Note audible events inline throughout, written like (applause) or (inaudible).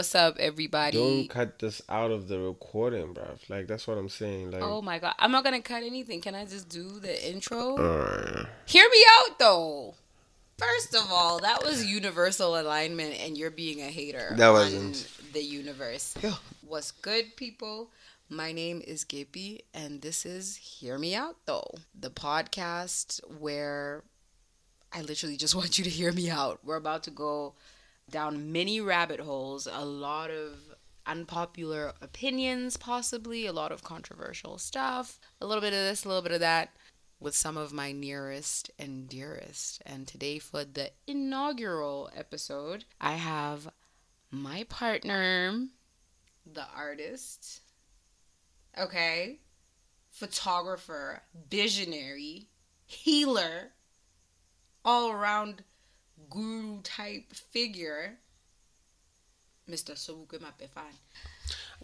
What's up, everybody? Don't cut this out of the recording, bruv. Like that's what I'm saying. Like, oh my god, I'm not gonna cut anything. Can I just do the intro? uh, Hear me out, though. First of all, that was universal alignment, and you're being a hater. That wasn't. the universe. Yeah. What's good, people? My name is Gippy, and this is Hear Me Out, though, the podcast where I literally just (laughs) want you to hear me out. We're about to go down many rabbit holes, a lot of unpopular opinions, possibly, a lot of controversial stuff, a little bit of this, a little bit of that, with some of my nearest and dearest. And today, for the inaugural episode, I have my partner, the artist, okay, photographer, visionary, healer, all around guru type figure, Mr. Sobuke Mapefan.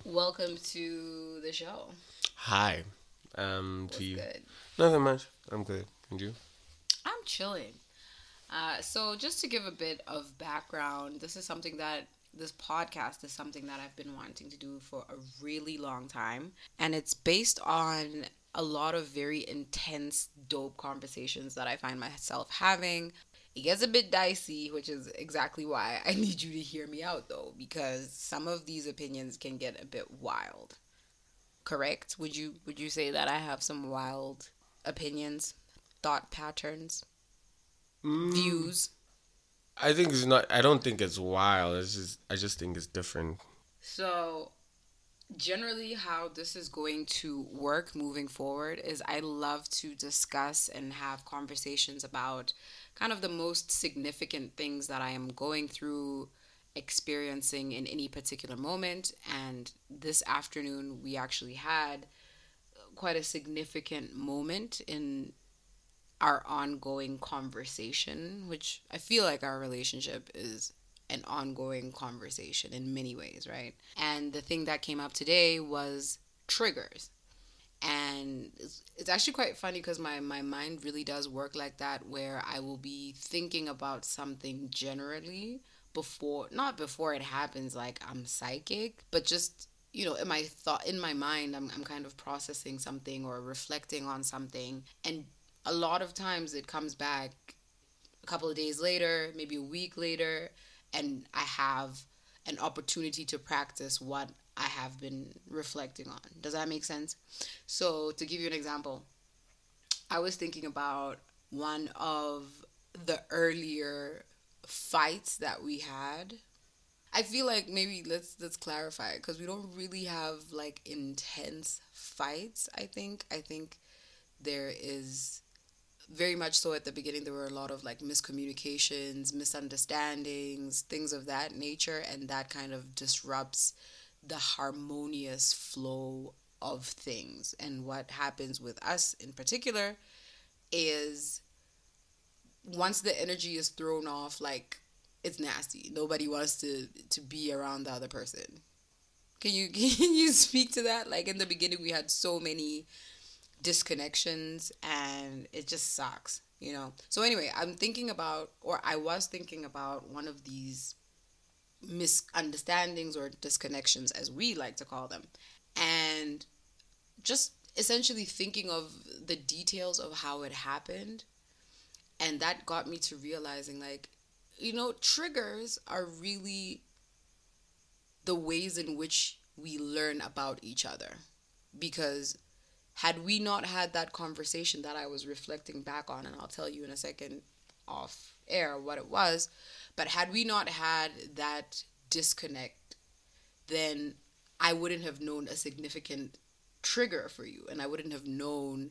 Welcome to the show. hi. Um, What's to you. good? Nothing much. I'm good. And you? I'm chilling. Uh, so, just to give a bit of background, this is something that this podcast is something that I've been wanting to do for a really long time. And it's based on a lot of very intense, dope conversations that I find myself having. It gets a bit dicey, which is exactly why I (laughs) need you to hear me out, though, because some of these opinions can get a bit wild. Correct? Would you would you say that I have some wild opinions, thought patterns? Mm, views. I think it's not. I don't think it's wild. It's just. I just think it's different. So, generally, how this is going to work moving forward is I love to discuss and have conversations about kind of the most significant things that I am going through, experiencing in any particular moment. And this afternoon, we actually had quite a significant moment in our ongoing conversation, which I feel like our relationship is an ongoing conversation in many ways, right? And the thing that came up today was triggers. And it's, it's actually quite funny because my, my mind really does work like that, where I will be thinking about something generally before, not before it happens, like I'm psychic, but just you know in my thought in my mind I'm, I'm kind of processing something or reflecting on something. And a lot of times it comes back a couple of days later, maybe a week later, and I have an opportunity to practice what I have been reflecting on. Does that make sense? So, to give you an example, I was thinking about one of the earlier fights that we had. I feel like maybe let's let's clarify because we don't really have like intense fights, I think. I think there is very much so at the beginning there were a lot of like miscommunications misunderstandings things of that nature and that kind of disrupts the harmonious flow of things. And what happens with us in particular is once the energy is thrown off like it's nasty. Nobody wants to to be around the other person. Can you (laughs) can you speak to that? Like in the beginning we had so many disconnections and it just sucks you know? So anyway i'm thinking about or i was thinking about one of these misunderstandings or disconnections as we like to call them. And just essentially thinking of the details of how it happened. And that got me to realizing like you know triggers are really the ways in which we learn about each other. Because had we not had that conversation that I was reflecting back on, and I'll tell you in a second off air what it was, but had we not had that disconnect, then I wouldn't have known a significant trigger for you, and I wouldn't have known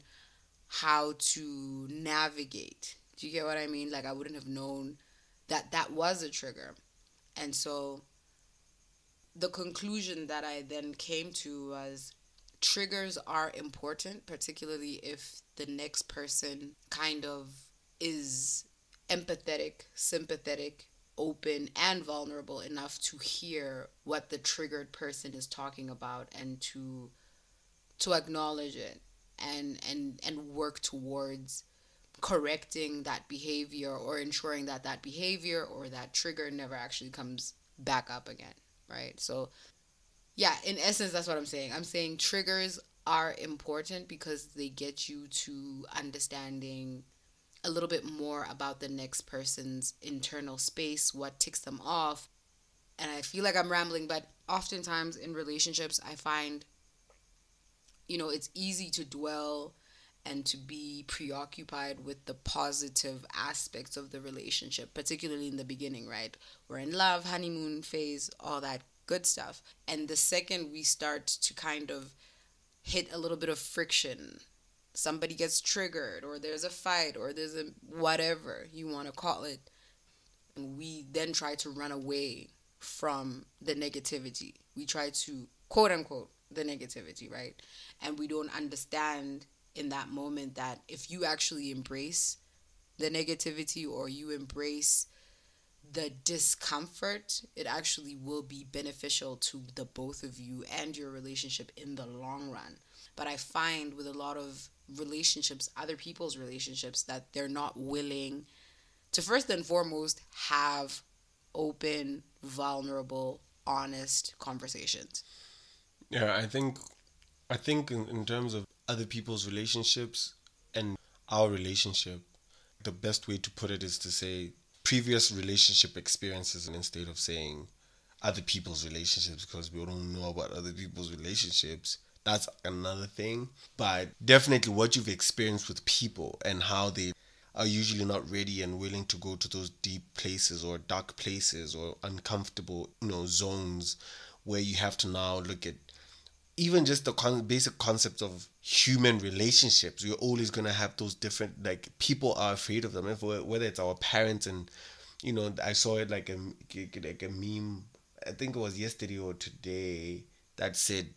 how to navigate. Do you get what I mean? Like, I wouldn't have known that that was a trigger. And so the conclusion that I then came to was triggers are important, particularly if the next person kind of is empathetic, sympathetic, open, and vulnerable enough to hear what the triggered person is talking about and to to acknowledge it and and and work towards correcting that behavior or ensuring that that behavior or that trigger never actually comes back up again right? So, yeah, in essence, that's what I'm saying. I'm saying triggers are important because they get you to understanding a little bit more about the next person's internal space, what ticks them off. And I feel like I'm rambling, but oftentimes in relationships, I find, you know, it's easy to dwell and to be preoccupied with the positive aspects of the relationship, particularly in the beginning, right? We're in love, honeymoon phase, all that good stuff. And the second we start to kind of hit a little bit of friction, somebody gets triggered, or there's a fight, or there's a whatever you want to call it, and we then try to run away from the negativity. We try to quote unquote the negativity, right? And we don't understand in that moment that if you actually embrace the negativity or you embrace the discomfort, it actually will be beneficial to the both of you and your relationship in the long run. But I find with a lot of relationships, other people's relationships, that they're not willing to first and foremost have open, vulnerable, honest conversations. Yeah, I think I think in, in terms of other people's relationships and our relationship, the best way to put it is to say previous relationship experiences instead of saying other people's relationships because we don't know about other people's relationships. That's another thing. But definitely what you've experienced with people and how they are usually not ready and willing to go to those deep places or dark places or uncomfortable, you know, zones where you have to now look at even just the con- basic concepts of human relationships you're always going to have those different like people are afraid of them if whether it's our parents and you know i saw it like a like a meme i think it was yesterday or today that said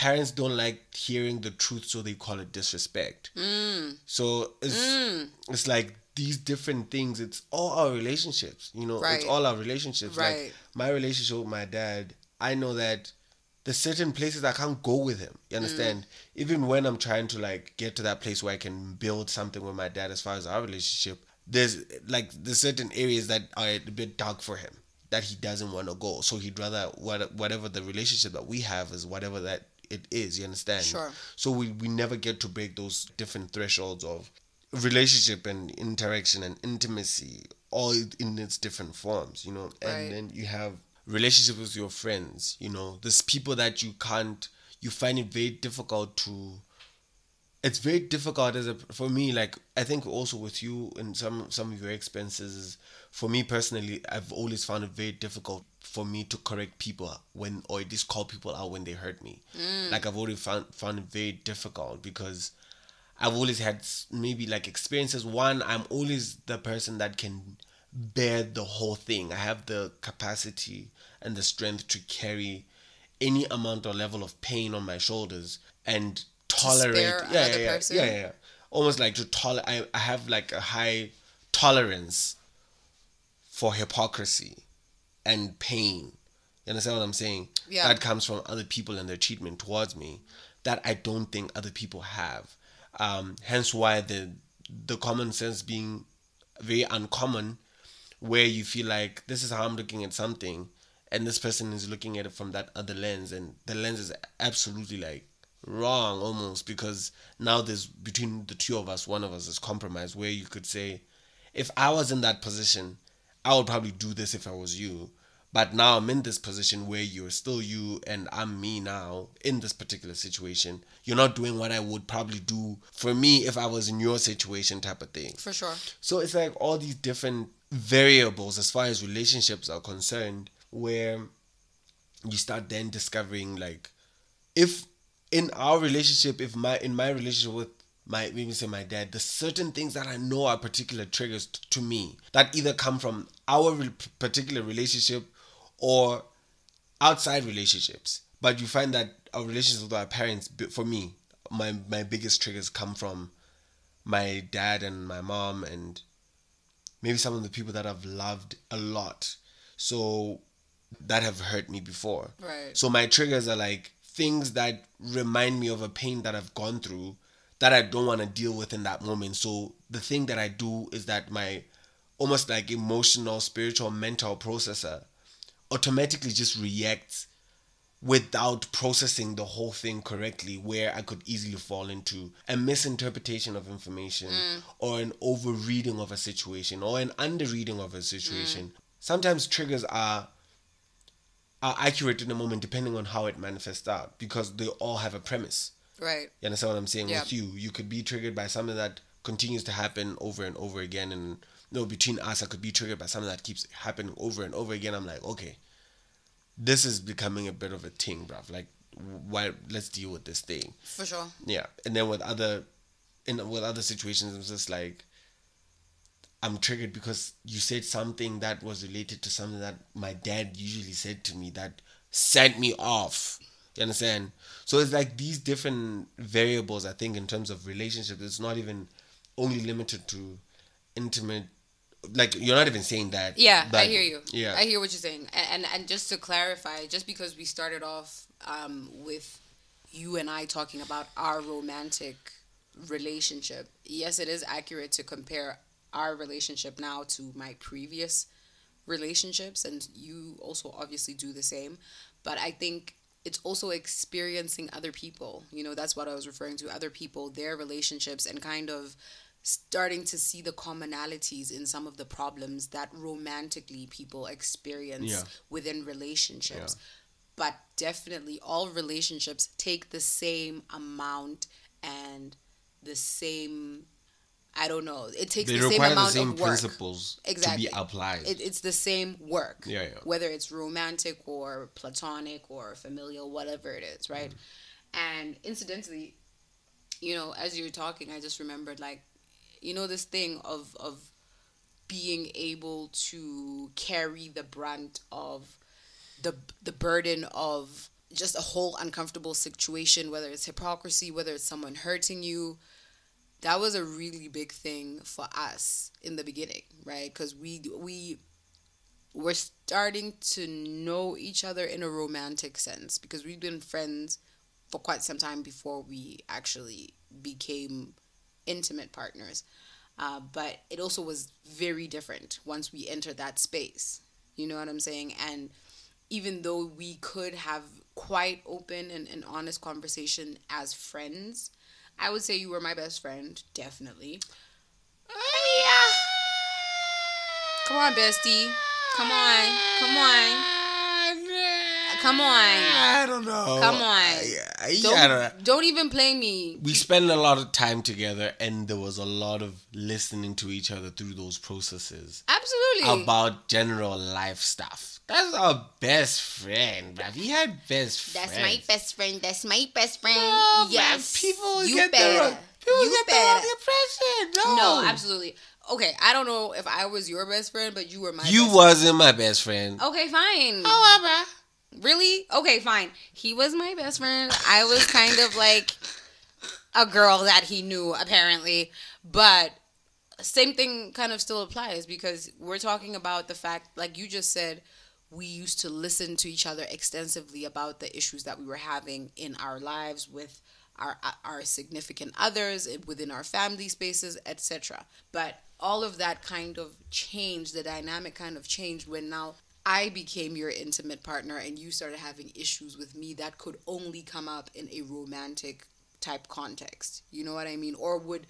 parents don't like hearing the truth so they call it disrespect mm. so it's mm. it's like these different things it's all our relationships you know right. it's all our relationships right. like my relationship with my dad i know that there's certain places I can't go with him. You understand? Mm. Even when I'm trying to like get to that place where I can build something with my dad as far as our relationship, there's like there's certain areas that are a bit dark for him that he doesn't want to go. So he'd rather what whatever the relationship that we have is whatever that it is. You understand? Sure. So we we never get to break those different thresholds of relationship and interaction and intimacy all in its different forms. You know, and right. then you have relationships with your friends you know there's people that you can't you find it very difficult to it's very difficult as a for me like i think also with you and some some of your expenses for me personally i've always found it very difficult for me to correct people when or just call people out when they hurt me mm. like i've always found found it very difficult because i've always had maybe like experiences one i'm always the person that can bear the whole thing. I have the capacity and the strength to carry any amount or level of pain on my shoulders and tolerate. yeah, yeah, yeah, yeah, yeah, yeah. Almost like to tolerate. I, I have like a high tolerance for hypocrisy and pain. You understand what I'm saying? Yeah. That comes from other people and their treatment towards me that I don't think other people have. Um, hence why the the common sense being very uncommon where you feel like this is how I'm looking at something and this person is looking at it from that other lens and the lens is absolutely like wrong almost because now there's between the two of us one of us is compromised where you could say if I was in that position I would probably do this if I was you but now I'm in this position where you're still you and I'm me now in this particular situation. You're not doing what I would probably do for me if I was in your situation, type of thing. For sure. So it's like all these different variables as far as relationships are concerned where you start then discovering like if in our relationship if my in my relationship with my maybe say my dad the certain things that i know are particular triggers t- to me that either come from our re- particular relationship or outside relationships but you find that our relationships with our parents for me my my biggest triggers come from my dad and my mom and maybe some of the people that I've loved a lot. So that have hurt me before. Right. So my triggers are like things that remind me of a pain that I've gone through that I don't want to deal with in that moment. So the thing that I do is that my almost like emotional, spiritual, mental processor automatically just reacts without processing the whole thing correctly where i could easily fall into a misinterpretation of information Mm. or an overreading of a situation or an underreading of a situation Mm. sometimes triggers are are accurate in a moment depending on how it manifests out because they all have a premise Right. you understand what I'm saying Yeah. with you? You could be triggered by something that continues to happen over and over again, and no, between us, I could be triggered by something that keeps happening over and over again. I'm like, okay, this is becoming a bit of a thing, bruv. Like, why? Let's deal with this thing. For sure. Yeah, and then with other, in with other situations, it's just like. I'm triggered because you said something that was related to something that my dad usually said to me that sent me off. You understand? So it's like these different variables. I think in terms of relationships, it's not even only limited to intimate. Like you're not even saying that. Yeah, I hear you. Yeah. I hear what you're saying. And, and and just to clarify, just because we started off um, with you and I talking about our romantic relationship, yes, it is accurate to compare our relationship now to my previous relationships, and you also obviously do the same. But I think it's also experiencing other people. You know, that's what I was referring to other people, their relationships, and kind of starting to see the commonalities in some of the problems that romantically people experience Yeah. within relationships. Yeah. But definitely, all relationships take the same amount and the same. I don't know. It takes They the same require the amount same of work. principles Exactly. to be applied. It, it's the same work. Yeah, yeah. Whether it's romantic or platonic or familial, whatever it is, right? Mm-hmm. And incidentally, you know, as you were talking, I just remembered like, you know, this thing of of being able to carry the brunt of the the burden of just a whole uncomfortable situation, whether it's hypocrisy, whether it's someone hurting you. That was a really big thing for us in the beginning, right? Because we we were starting to know each other in a romantic sense because we've been friends for quite some time before we actually became intimate partners. Uh, but it also was very different once we entered that space. You know what I'm saying? And even though we could have quite open and, and honest conversation as friends, I would say you were my best friend, definitely. Yeah. Come on, bestie. Come on. Come on. Come on. I don't know. Come on. I, I, Don't, I don't know. don't even play me. we spent a lot of time together and there was a lot of listening to each other through those processes Absolutely. about general life stuff that's our best friend bruv. he had best friends. That's my best friend. That's my best friend. No, man, yes. people you get the better. wrong, people you get the wrong better. impression no No, absolutely. Okay, I don't know if I was your best friend, but you were my you best wasn't my best friend Okay, fine. however Really? Okay, fine. He was my best friend. I was kind of like a girl that he knew, apparently. But same thing kind of still applies because we're talking about the fact, like you just said, we used to listen to each other extensively about the issues that we were having in our lives with our our significant others eh, within our family spaces etc but all of that kind of changed the dynamic kind of changed when now I became your intimate partner and you started having issues with me that could only come up in a romantic type context. You know what I mean? Or would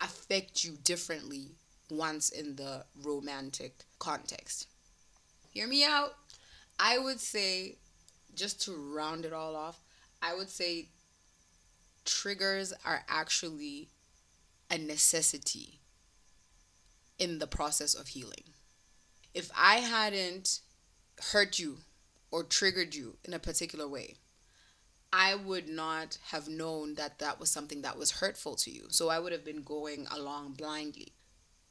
affect you differently once in the romantic context. Hear me out. I would say, just to round it all off, I would say triggers are actually a necessity in the process of healing. If I hadn't hurt you or triggered you in a particular way, I would not have known that that was something that was hurtful to you. So I would have been going along blindly.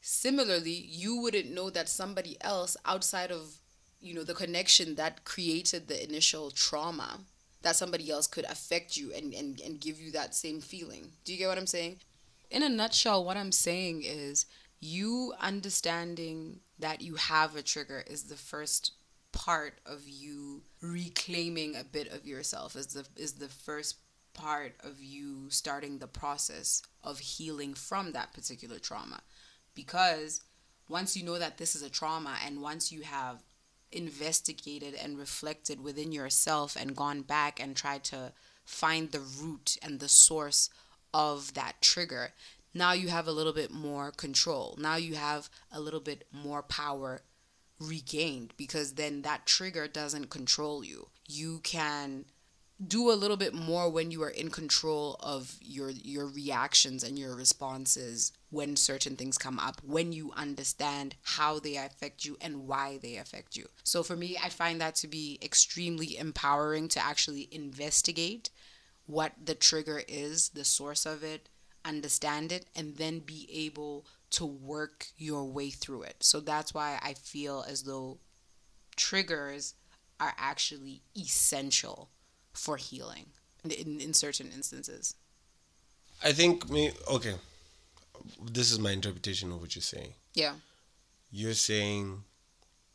Similarly, you wouldn't know that somebody else outside of, you know, the connection that created the initial trauma, that somebody else could affect you and, and, and give you that same feeling. Do you get what I'm saying? In a nutshell, what I'm saying is you understanding that you have a trigger is the first part of you reclaiming a bit of yourself is the is the first part of you starting the process of healing from that particular trauma because once you know that this is a trauma and once you have investigated and reflected within yourself and gone back and tried to find the root and the source of that trigger, now you have a little bit more control. Now you have a little bit more power regained because then that trigger doesn't control you. You can do a little bit more when you are in control of your your reactions and your responses when certain things come up when you understand how they affect you and why they affect you so for me i find that to be extremely empowering to actually investigate what the trigger is the source of it understand it and then be able to work your way through it so that's why i feel as though triggers are actually essential for healing in, in certain instances. I think me okay. This is my interpretation of what you're saying. Yeah. You're saying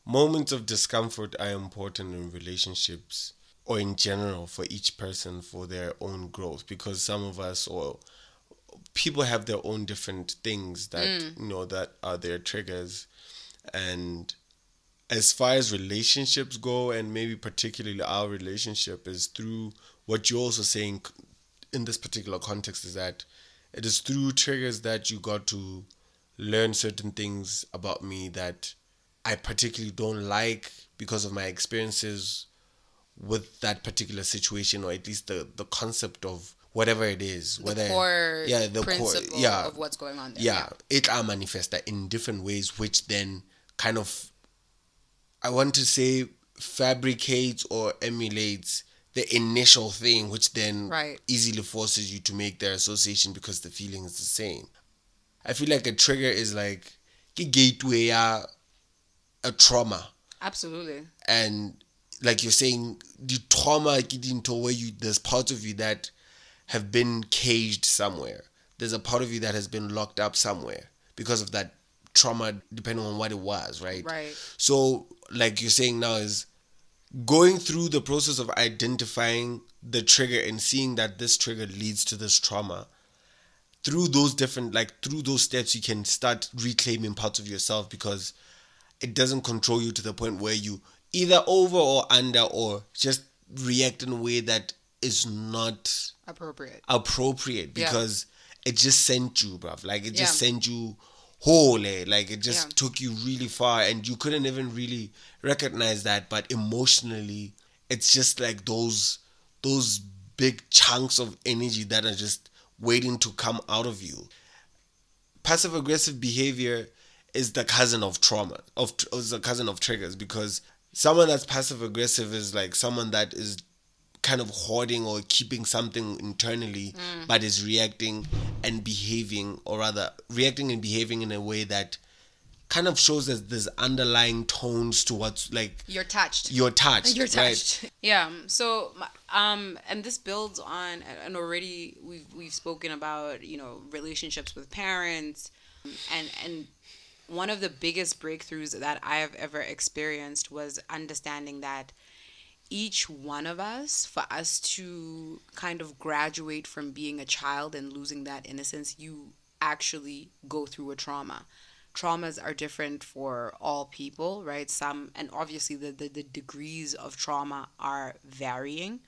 moments of discomfort are important in relationships or in general for each person for their own growth because some of us or people have their own different things that mm. you know that are their triggers and as far as relationships go, and maybe particularly our relationship, is through what you're also saying in this particular context is that it is through triggers that you got to learn certain things about me that I particularly don't like because of my experiences with that particular situation, or at least the, the concept of whatever it is, the whether core yeah the core yeah of what's going on there. Yeah, yeah. it are manifested in different ways, which then kind of I want to say fabricates or emulates the initial thing, which then right. easily forces you to make their association because the feeling is the same. I feel like a trigger is like a gateway, a trauma. Absolutely. And like you're saying, the trauma into where you there's parts of you that have been caged somewhere. There's a part of you that has been locked up somewhere because of that trauma, depending on what it was, right? Right. So like you're saying now is going through the process of identifying the trigger and seeing that this trigger leads to this trauma through those different like through those steps you can start reclaiming parts of yourself because it doesn't control you to the point where you either over or under or just react in a way that is not appropriate appropriate because yeah. it just sent you bruv like it just yeah. sent you whole eh? like it just yeah. took you really far and you couldn't even really recognize that but emotionally it's just like those those big chunks of energy that are just waiting to come out of you passive aggressive behavior is the cousin of trauma of is the cousin of triggers because someone that's passive aggressive is like someone that is kind of hoarding or keeping something internally mm. but is reacting and behaving or rather reacting and behaving in a way that kind of shows that there's underlying tones to what's like you're touched you're touched you're touched right? (laughs) yeah so um and this builds on and already we've we've spoken about you know relationships with parents and and one of the biggest breakthroughs that I have ever experienced was understanding that each one of us, for us to kind of graduate from being a child and losing that innocence, you actually go through a trauma. Traumas are different for all people, right? Some, and obviously the, the, the degrees of trauma are varying,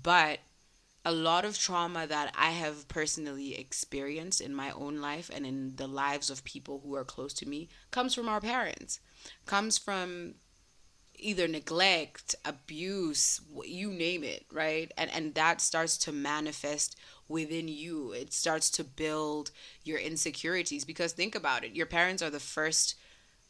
but a lot of trauma that I have personally experienced in my own life and in the lives of people who are close to me comes from our parents, comes from either neglect, abuse, you name it, right? And and that starts to manifest within you. It starts to build your insecurities because think about it. Your parents are the first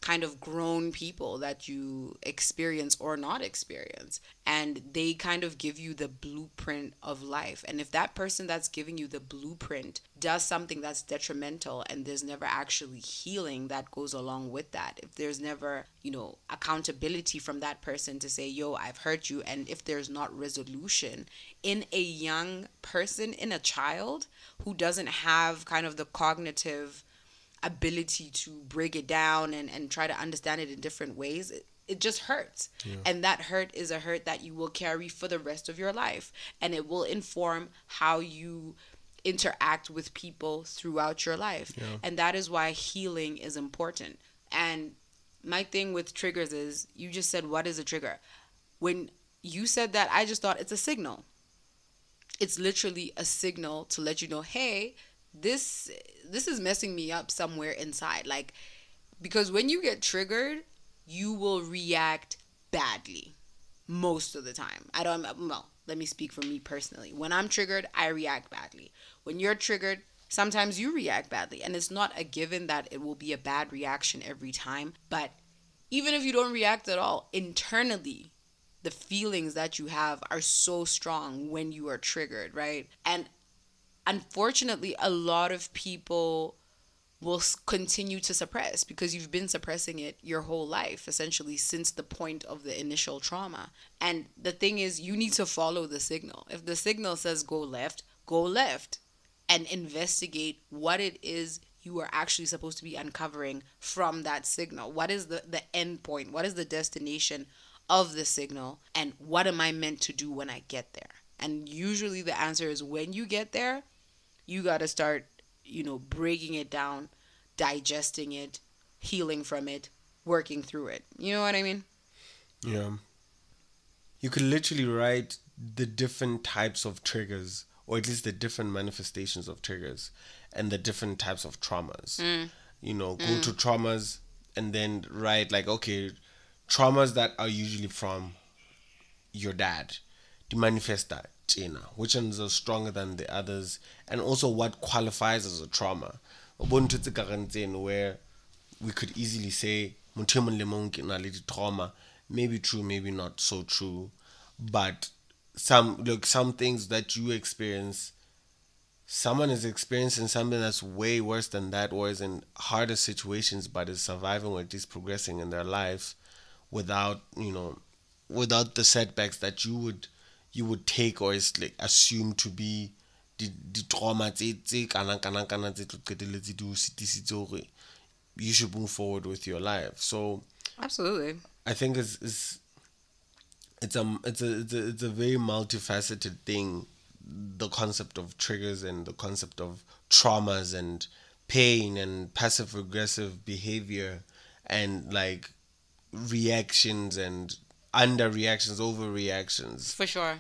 kind of grown people that you experience or not experience. And they kind of give you the blueprint of life. And if that person that's giving you the blueprint does something that's detrimental and there's never actually healing that goes along with that if there's never you know accountability from that person to say yo i've hurt you and if there's not resolution in a young person in a child who doesn't have kind of the cognitive ability to break it down and, and try to understand it in different ways, it, it just hurts. Yeah. And that hurt is a hurt that you will carry for the rest of your life. And it will inform how you interact with people throughout your life. Yeah. And that is why healing is important. And my thing with triggers is you just said what is a trigger when you said that i just thought it's a signal it's literally a signal to let you know hey this this is messing me up somewhere inside. Like because when you get triggered you will react badly most of the time. I don't well let me speak for me personally. When i'm triggered i react badly. When you're triggered sometimes you react badly. And it's not a given that it will be a bad reaction every time. But even if you don't react at all internally the feelings that you have are so strong when you are triggered right? And unfortunately a lot of people will continue to suppress because you've been suppressing it your whole life essentially since the point of the initial trauma and the thing is you need to follow the signal if the signal says go left go left and investigate what it is you are actually supposed to be uncovering from that signal. What is the, the end point? What is the destination of the signal? And what am I meant to do when I get there? And usually the answer is when you get there, you got to start, you know, breaking it down, digesting it, healing from it, working through it. You know what I mean? Yeah. You could literally write the different types of triggers or at least the different manifestations of triggers and the different types of traumas. Mm. You know, go mm. to traumas and then write like, okay, traumas that are usually from your dad. To manifest that, Which ones are stronger than the others? And also what qualifies as a trauma. Where we could easily say trauma, maybe true, maybe not so true. But some look some things that you experience someone is experiencing something that's way worse than that or is in harder situations but is surviving or at least progressing in their life without you know without the setbacks that you would you would take or is like assumed to be the trauma tse kana kana kana tse tlo qetelletse di o sitisitse gore you should move forward with your life. So absolutely. I think it's, it's it's a it's a it's a, it's a very multifaceted thing the concept of triggers and the concept of traumas and pain and passive aggressive behavior and like reactions and under reactions overreactions. For sure.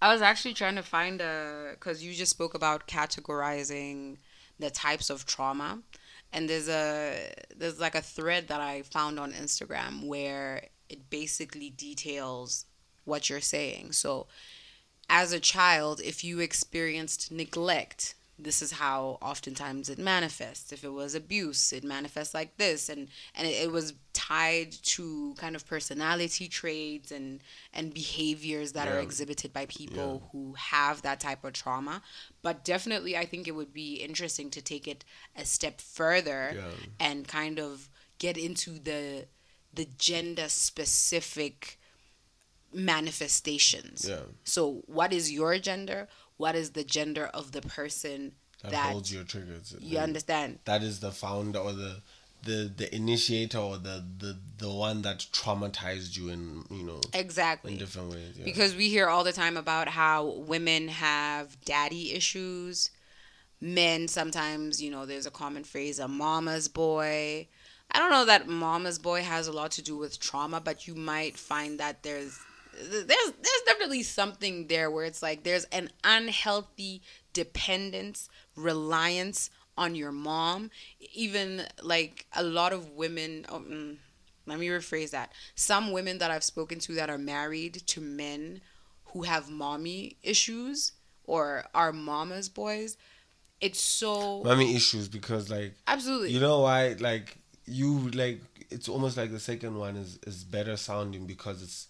I was actually trying to find a because you just spoke about categorizing the types of trauma. And there's a there's like a thread that i found on instagram where it basically details what you're saying. So, as a child, if you experienced neglect, this is how oftentimes it manifests. If it was abuse, it manifests like this, and and it, it was tied to kind of personality traits and and behaviors that yeah. are exhibited by people yeah. who have that type of trauma. But definitely, I think it would be interesting to take it a step further yeah. and kind of get into the the gender specific manifestations. Yeah. So what is your gender? What is the gender of the person that, that holds your triggers? You understand? That is the founder or the the the initiator or the the the one that traumatized you in you know exactly in different ways yeah. because we hear all the time about how women have daddy issues men sometimes you know there's a common phrase a mama's boy I don't know that mama's boy has a lot to do with trauma, but you might find that there's there's there's definitely something there where it's like there's an unhealthy dependence, reliance on your mom. Even like a lot of women. Oh, mm, let me rephrase that. Some women that I've spoken to that are married to men who have mommy issues or are mama's boys. It's so mommy issues because like absolutely. You know why like you like it's almost like the second one is is better sounding because it's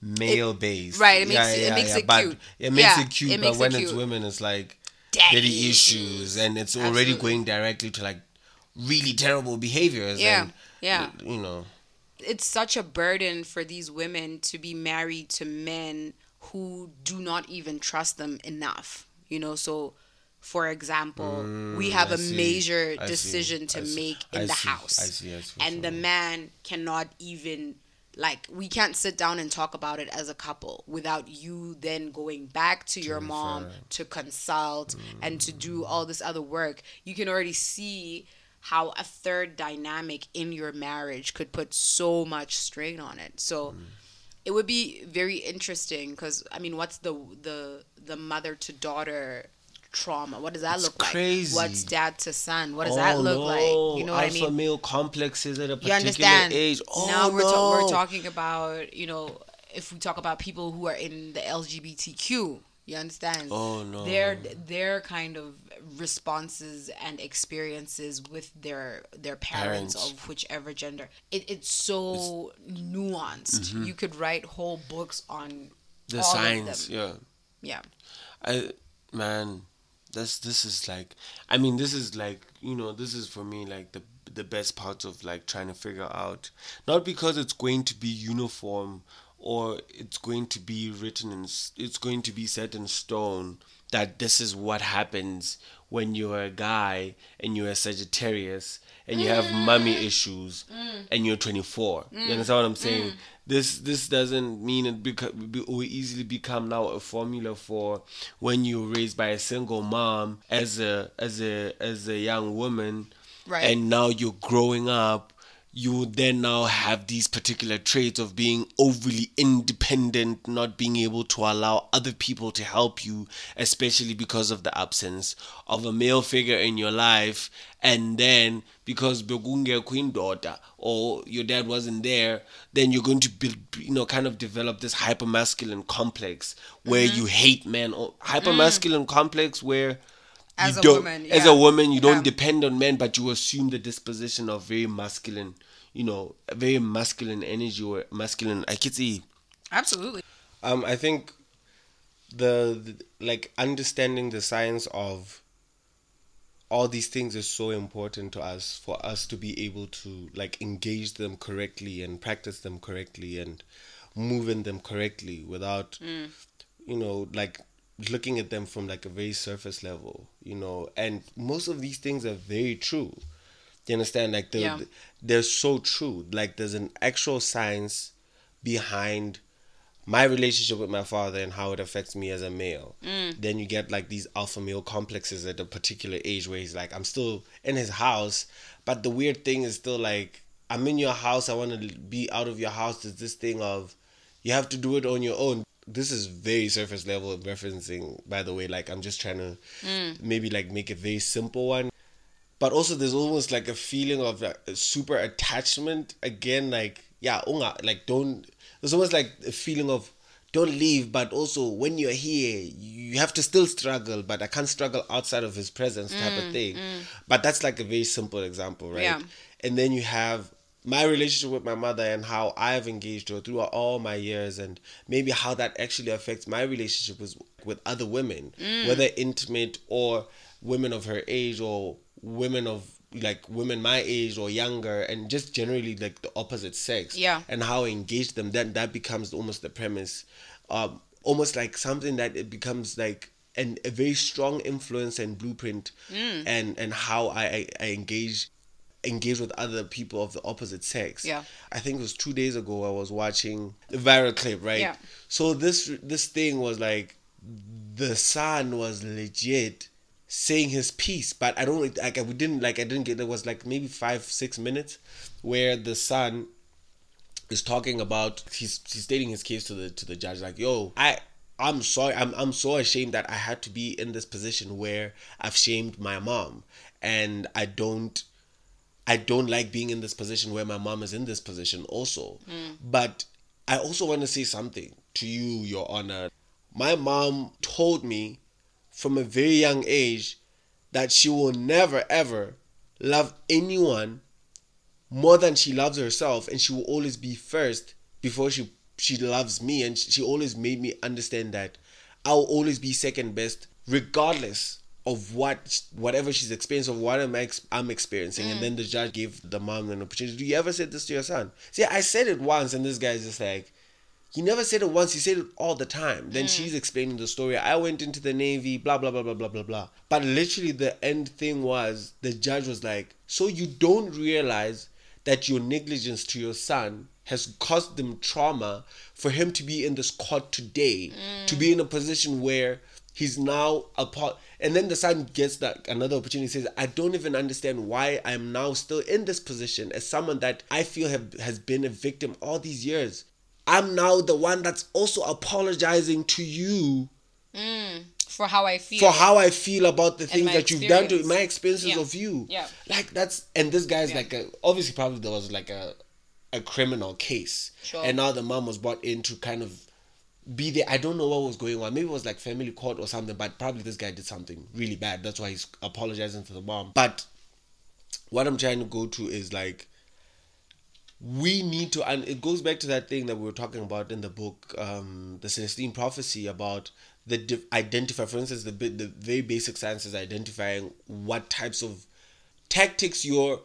male based. Right. It makes yeah, it, yeah, makes yeah. it cute. It makes it cute, it but when it's women, it's like daddy, issues, and it's already Absolutely. going directly to like really terrible behaviors. Yeah. And, yeah. You know. It's such a burden for these women to be married to men who do not even trust them enough. You know, so for example, mm, we have I a see. major I decision see. to make in the see. house. and the man cannot even like we can't sit down and talk about it as a couple without you then going back to, to your mom to consult mm. and to do all this other work. You can already see how a third dynamic in your marriage could put so much strain on it. So mm. it would be very interesting because I mean, what's the the the mother to daughter trauma? What does that it's look crazy. like? What's dad to son? What does oh, that look no. like? You know what Alpha I mean? male complexes at a particular age. Oh, now we're, no. ta- we're talking about you know if we talk about people who are in the LGBTQ you understand? Oh no. Their their kind of responses and experiences with their their parents, parents. of whichever gender. It, it's so it's, nuanced. Mm-hmm. You could write whole books on the signs. Yeah. Yeah. I man, this this is like I mean this is like you know this is for me like the the best part of like trying to figure out not because it's going to be uniform or it's going to be written in it's going to be set in stone that this is what happens when you're a guy and you're a Sagittarius and you have mm. mommy issues mm. and you're 24. Mm. You understand what I'm saying? Mm. This this doesn't mean it beca- be, will easily become now a formula for when you're raised by a single mom as a as a as a young woman, right. and now you're growing up you then now have these particular traits of being overly independent, not being able to allow other people to help you, especially because of the absence of a male figure in your life. And then because begunge queen daughter or your dad wasn't there, then you're going to be, you know, kind of develop this hyper masculine complex where mm-hmm. you hate men or hyper masculine mm. complex where as a woman, yeah. as a woman, you don't depend on men, but you assume the disposition of very masculine you know, a very masculine energy or masculine. I could see. Absolutely. Um, I think the, the like understanding the science of all these things is so important to us for us to be able to like engage them correctly and practice them correctly and move in them correctly without mm. you know like looking at them from like a very surface level you know and most of these things are very true you understand? Like the, yeah. they're so true. Like there's an actual science behind my relationship with my father and how it affects me as a male. Mm. Then you get like these alpha male complexes at a particular age where he's like, I'm still in his house, but the weird thing is still like, I'm in your house. I want to be out of your house. There's this thing of you have to do it on your own. This is very surface level referencing, by the way. Like I'm just trying to mm. maybe like make a very simple one but also there's almost like a feeling of like, super attachment again like yeah unga like don't there's almost like a feeling of don't leave but also when you're here you have to still struggle but i can't struggle outside of his presence type mm, of thing mm. but that's like a very simple example right yeah. and then you have my relationship with my mother and how I've engaged her throughout all my years, and maybe how that actually affects my relationship with with other women, mm. whether intimate or women of her age or women of like women my age or younger and just generally like the opposite sex yeah and how I engage them then that becomes almost the premise um almost like something that it becomes like and a very strong influence and blueprint mm. and and how I, I, I engage engage with other people of the opposite sex. Yeah. I think it was two days ago I was watching the viral clip, right? Yeah. So this this thing was like the son was legit saying his piece, but I don't like we didn't like I didn't get there was like maybe five six minutes where the son is talking about he's he's stating his case to the to the judge like yo I I'm sorry I'm I'm so ashamed that I had to be in this position where I've shamed my mom. And I don't I don't like being in this position where my mom is in this position also. Mm. but I also want to say something to you your honor. My mom told me from a very young age that she will never ever love anyone more than she loves herself and she will always be first before she she loves me. And she always made me understand that I'll always be second best regardless of what whatever she's experiencing of what I'm, ex- I'm experiencing. Mm. and then the judge gave the mom an opportunity. Do you ever say this to your son? See I said it once and this guy's just like he never said it once, he said it all the time. Then mm. she's explaining the story. I went into the Navy, blah, blah, blah, blah, blah, blah, blah. But literally, the end thing was the judge was like, So you don't realize that your negligence to your son has caused them trauma for him to be in this court today, mm. to be in a position where he's now a part. and then the son gets that another opportunity says i don't even understand why i'm now still in this position as someone that i feel have, has been a victim all these years i'm now the one that's also apologizing to you mm, for how i feel for how i feel about the things that you've done to my experiences yeah. of you yeah like that's and this guy's yeah. like a obviously probably there was like a a criminal case sure. and now the mom was brought in to kind of be there. I don't know what was going on. Maybe it was like family court or something, but probably this guy did something really bad. That's why he's apologizing to the mom. But what I'm trying to go to is like we need to and it goes back to that thing that we were talking about in the book um the celestine prophecy about the identify for instance the the very basic science is identifying what types of tactics your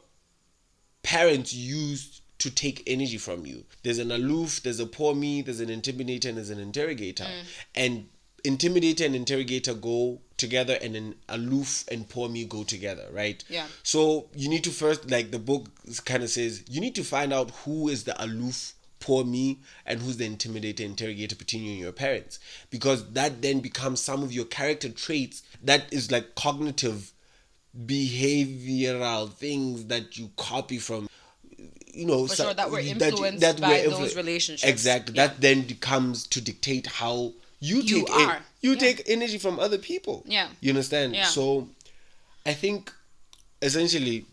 parents used to take energy from you. There's an aloof, there's a poor me, there's an intimidator, and there's an interrogator. Mm. And intimidator and interrogator go together, and then aloof and poor me go together, right? Yeah. So you need to first, like the book kind of says, you need to find out who is the aloof poor me and who's the intimidator interrogator between you and your parents because that then becomes some of your character traits that is like cognitive behavioral things that you copy from you know, For sure, that we're influenced that, that by influ- those relationships. Exactly. Yeah. That then becomes to dictate how you, you take are. you yeah. take energy from other people. Yeah. You understand? Yeah. So I think essentially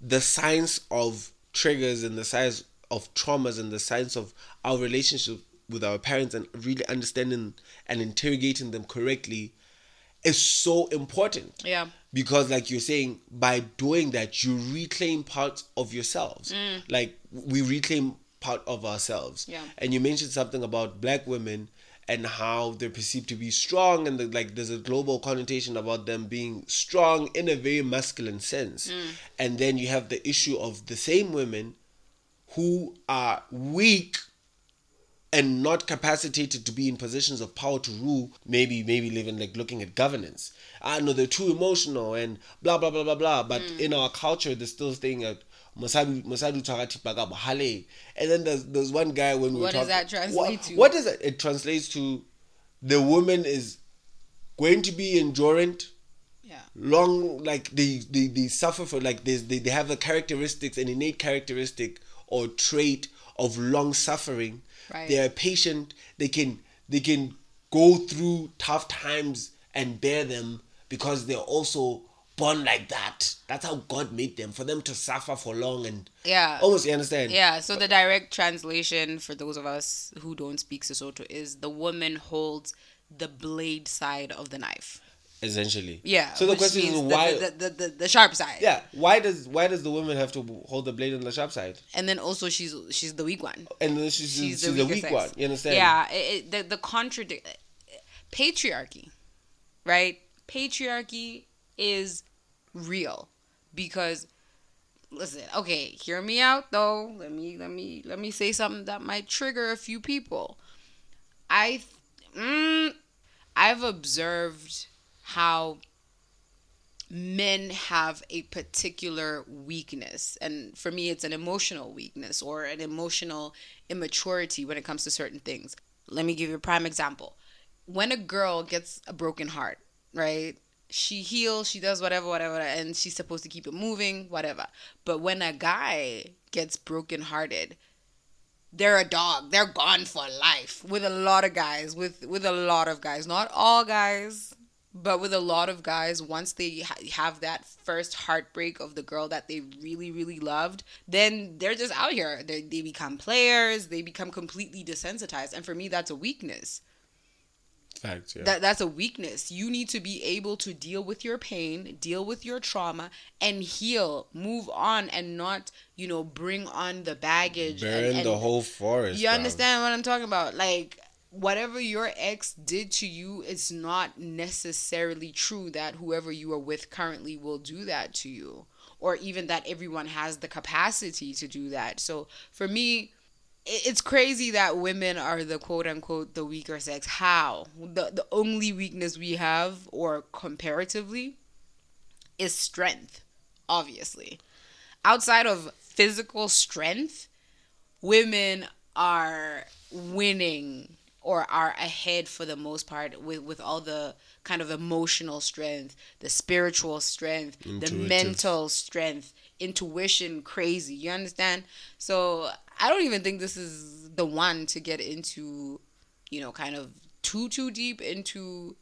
the science of triggers and the science of traumas and the science of our relationship with our parents and really understanding and interrogating them correctly is so important. Yeah because like you're saying by doing that you reclaim parts of yourselves mm. like we reclaim part of ourselves yeah and you mentioned something about black women and how they're perceived to be strong and the, like there's a global connotation about them being strong in a very masculine sense mm. and then you have the issue of the same women who are weak and not capacitated to be in positions of power to rule maybe maybe even like looking at governance i know they're too emotional and blah blah blah blah blah but mm. in our culture there's still staying at Masadu Masadu And then there's there's one guy when we What talk, does that translate what, to? What does it? It translates to the woman is going to be endurant. Yeah. Long like they, they, they suffer for like they, they they have the characteristics, an innate characteristic or trait of long suffering Right. They are patient. They can they can go through tough times and bear them because they're also born like that. That's how God made them for them to suffer for long and yeah, almost you understand. Yeah. So the direct translation for those of us who don't speak Sesotho is the woman holds the blade side of the knife essentially. Yeah. So the question is why the the, the, the, sharp side. Yeah. Why does why does the woman have to hold the blade on the sharp side? And then also she's she's the weak one. And then she's she's, she's the, the weak sex. one. You understand? Yeah. It, the the contradict patriarchy, right? Patriarchy is real. Because listen okay hear me out though. Let me let me let me say something that might trigger a few people. I mm, i've observed how men have a particular weakness. And for me it's an emotional weakness or an emotional immaturity when it comes to certain things. Let me give you a prime example. When a girl gets a broken heart right she heals she does whatever whatever and she's supposed to keep it moving whatever but when a guy gets broken hearted they're a dog they're gone for life with a lot of guys with with a lot of guys not all guys but with a lot of guys, once they ha- have that first heartbreak of the girl that they really, really loved, then they're just out here. They, they become players, they become completely desensitized. And for me, that's a weakness. Facts, yeah. That, that's a weakness. You need to be able to deal with your pain, deal with your trauma, and heal, move on, and not, you know, bring on the baggage. Burn and, and the whole forest. You understand what I'm talking about? Like, whatever your ex did to you, it's not necessarily true that whoever you are with currently will do that to you, or even that everyone has the capacity to do that. So for me, it's crazy that women are the quote unquote the weaker sex. How? The the only weakness we have, or comparatively, is strength, obviously. Outside of physical strength, women are winning or are ahead for the most part with with all the kind of emotional strength, the spiritual strength, the mental strength, intuition crazy. You understand? So I don't even think this is the one to get into, you know, kind of too too deep into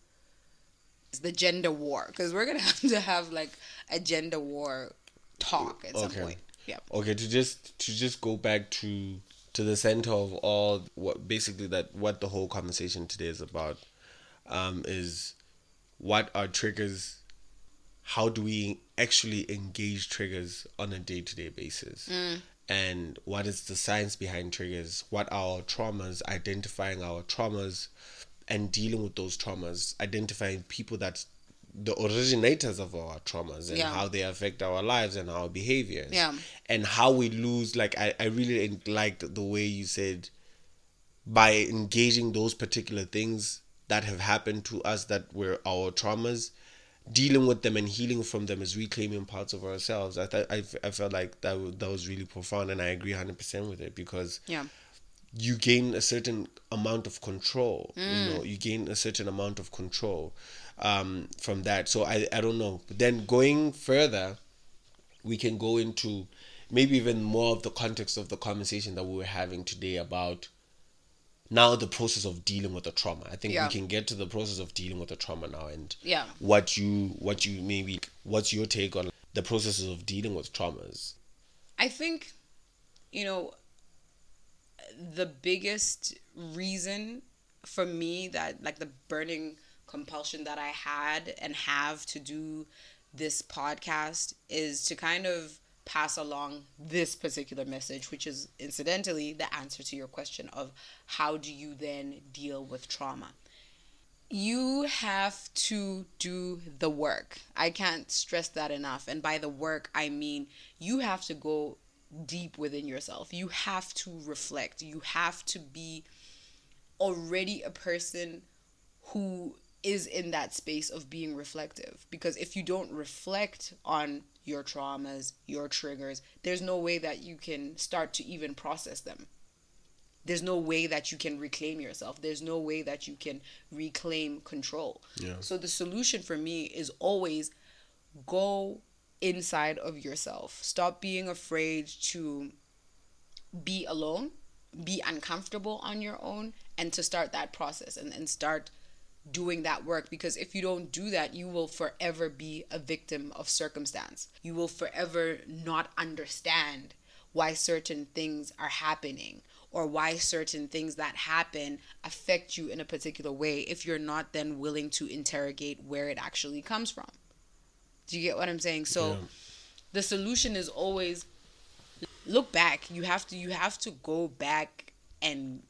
the gender war because we're gonna (laughs) have to have like a gender war talk at okay. some point. Yeah. Okay, to just to just go back to to the center of all what basically that what the whole conversation today is about um, is what are triggers how do we actually engage triggers on a day-to-day basis mm. and what is the science behind triggers what are our traumas identifying our traumas and dealing with those traumas identifying people that the originators of our traumas and yeah. how they affect our lives and our behaviors. Yeah. And how we lose like I, I really liked the way you said by engaging those particular things that have happened to us that were our traumas, dealing with them and healing from them is reclaiming parts of ourselves. I I, I felt like that that was really profound and I agree 100% with it because yeah you gain a certain amount of control mm. you know you gain a certain amount of control um, from that. So I, I don't know. But then going further, we can go into maybe even more of the context of the conversation that we were having today about now the process of dealing with the trauma. I think yeah. we can get to the process of dealing with the trauma now and yeah. what you what you maybe what's your take on the processes of dealing with traumas? I think you know the biggest reason for me that like the burning compulsion that I had and have to do this podcast is to kind of pass along this particular message, which is incidentally the answer to your question of how do you then deal with trauma. You have to do the work. I can't stress that enough. And by the work, I mean you have to go deep within yourself. You have to reflect. You have to be already a person who is in that space of being reflective because if you don't reflect on your traumas, your triggers, there's no way that you can start to even process them. There's no way that you can reclaim yourself. There's no way that you can reclaim control. Yeah. So the solution for me is always go inside of yourself. Stop being afraid to be alone, be uncomfortable on your own, and to start that process and, and start doing that work because if you don't do that, you will forever be a victim of circumstance. You will forever not understand why certain things are happening or why certain things that happen affect you in a particular way if you're not then willing to interrogate where it actually comes from. Do you get what I'm saying? So yeah. the solution is always look back. You have to you have to go back and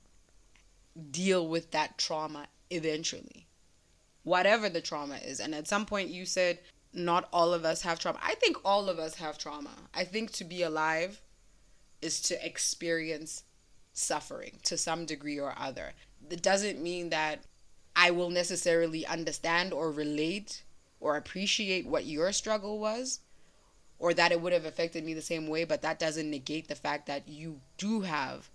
deal with that trauma eventually whatever the trauma is. And at some point, you said not all of us have trauma. I think all of us have trauma. I think to be alive is to experience suffering to some degree or other. It doesn't mean that I will necessarily understand or relate or appreciate what your struggle was or that it would have affected me the same way, but that doesn't negate the fact that you do have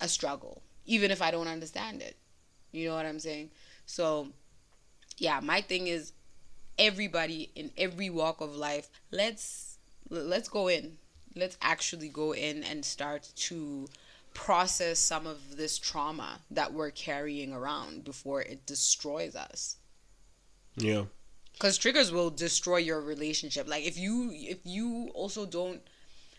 a struggle, even if I don't understand it. You know what I'm saying? So yeah, my thing is everybody in every walk of life, let's let's go in. Let's actually go in and start to process some of this trauma that we're carrying around before it destroys us. Yeah. Cuz triggers will destroy your relationship. Like if you if you also don't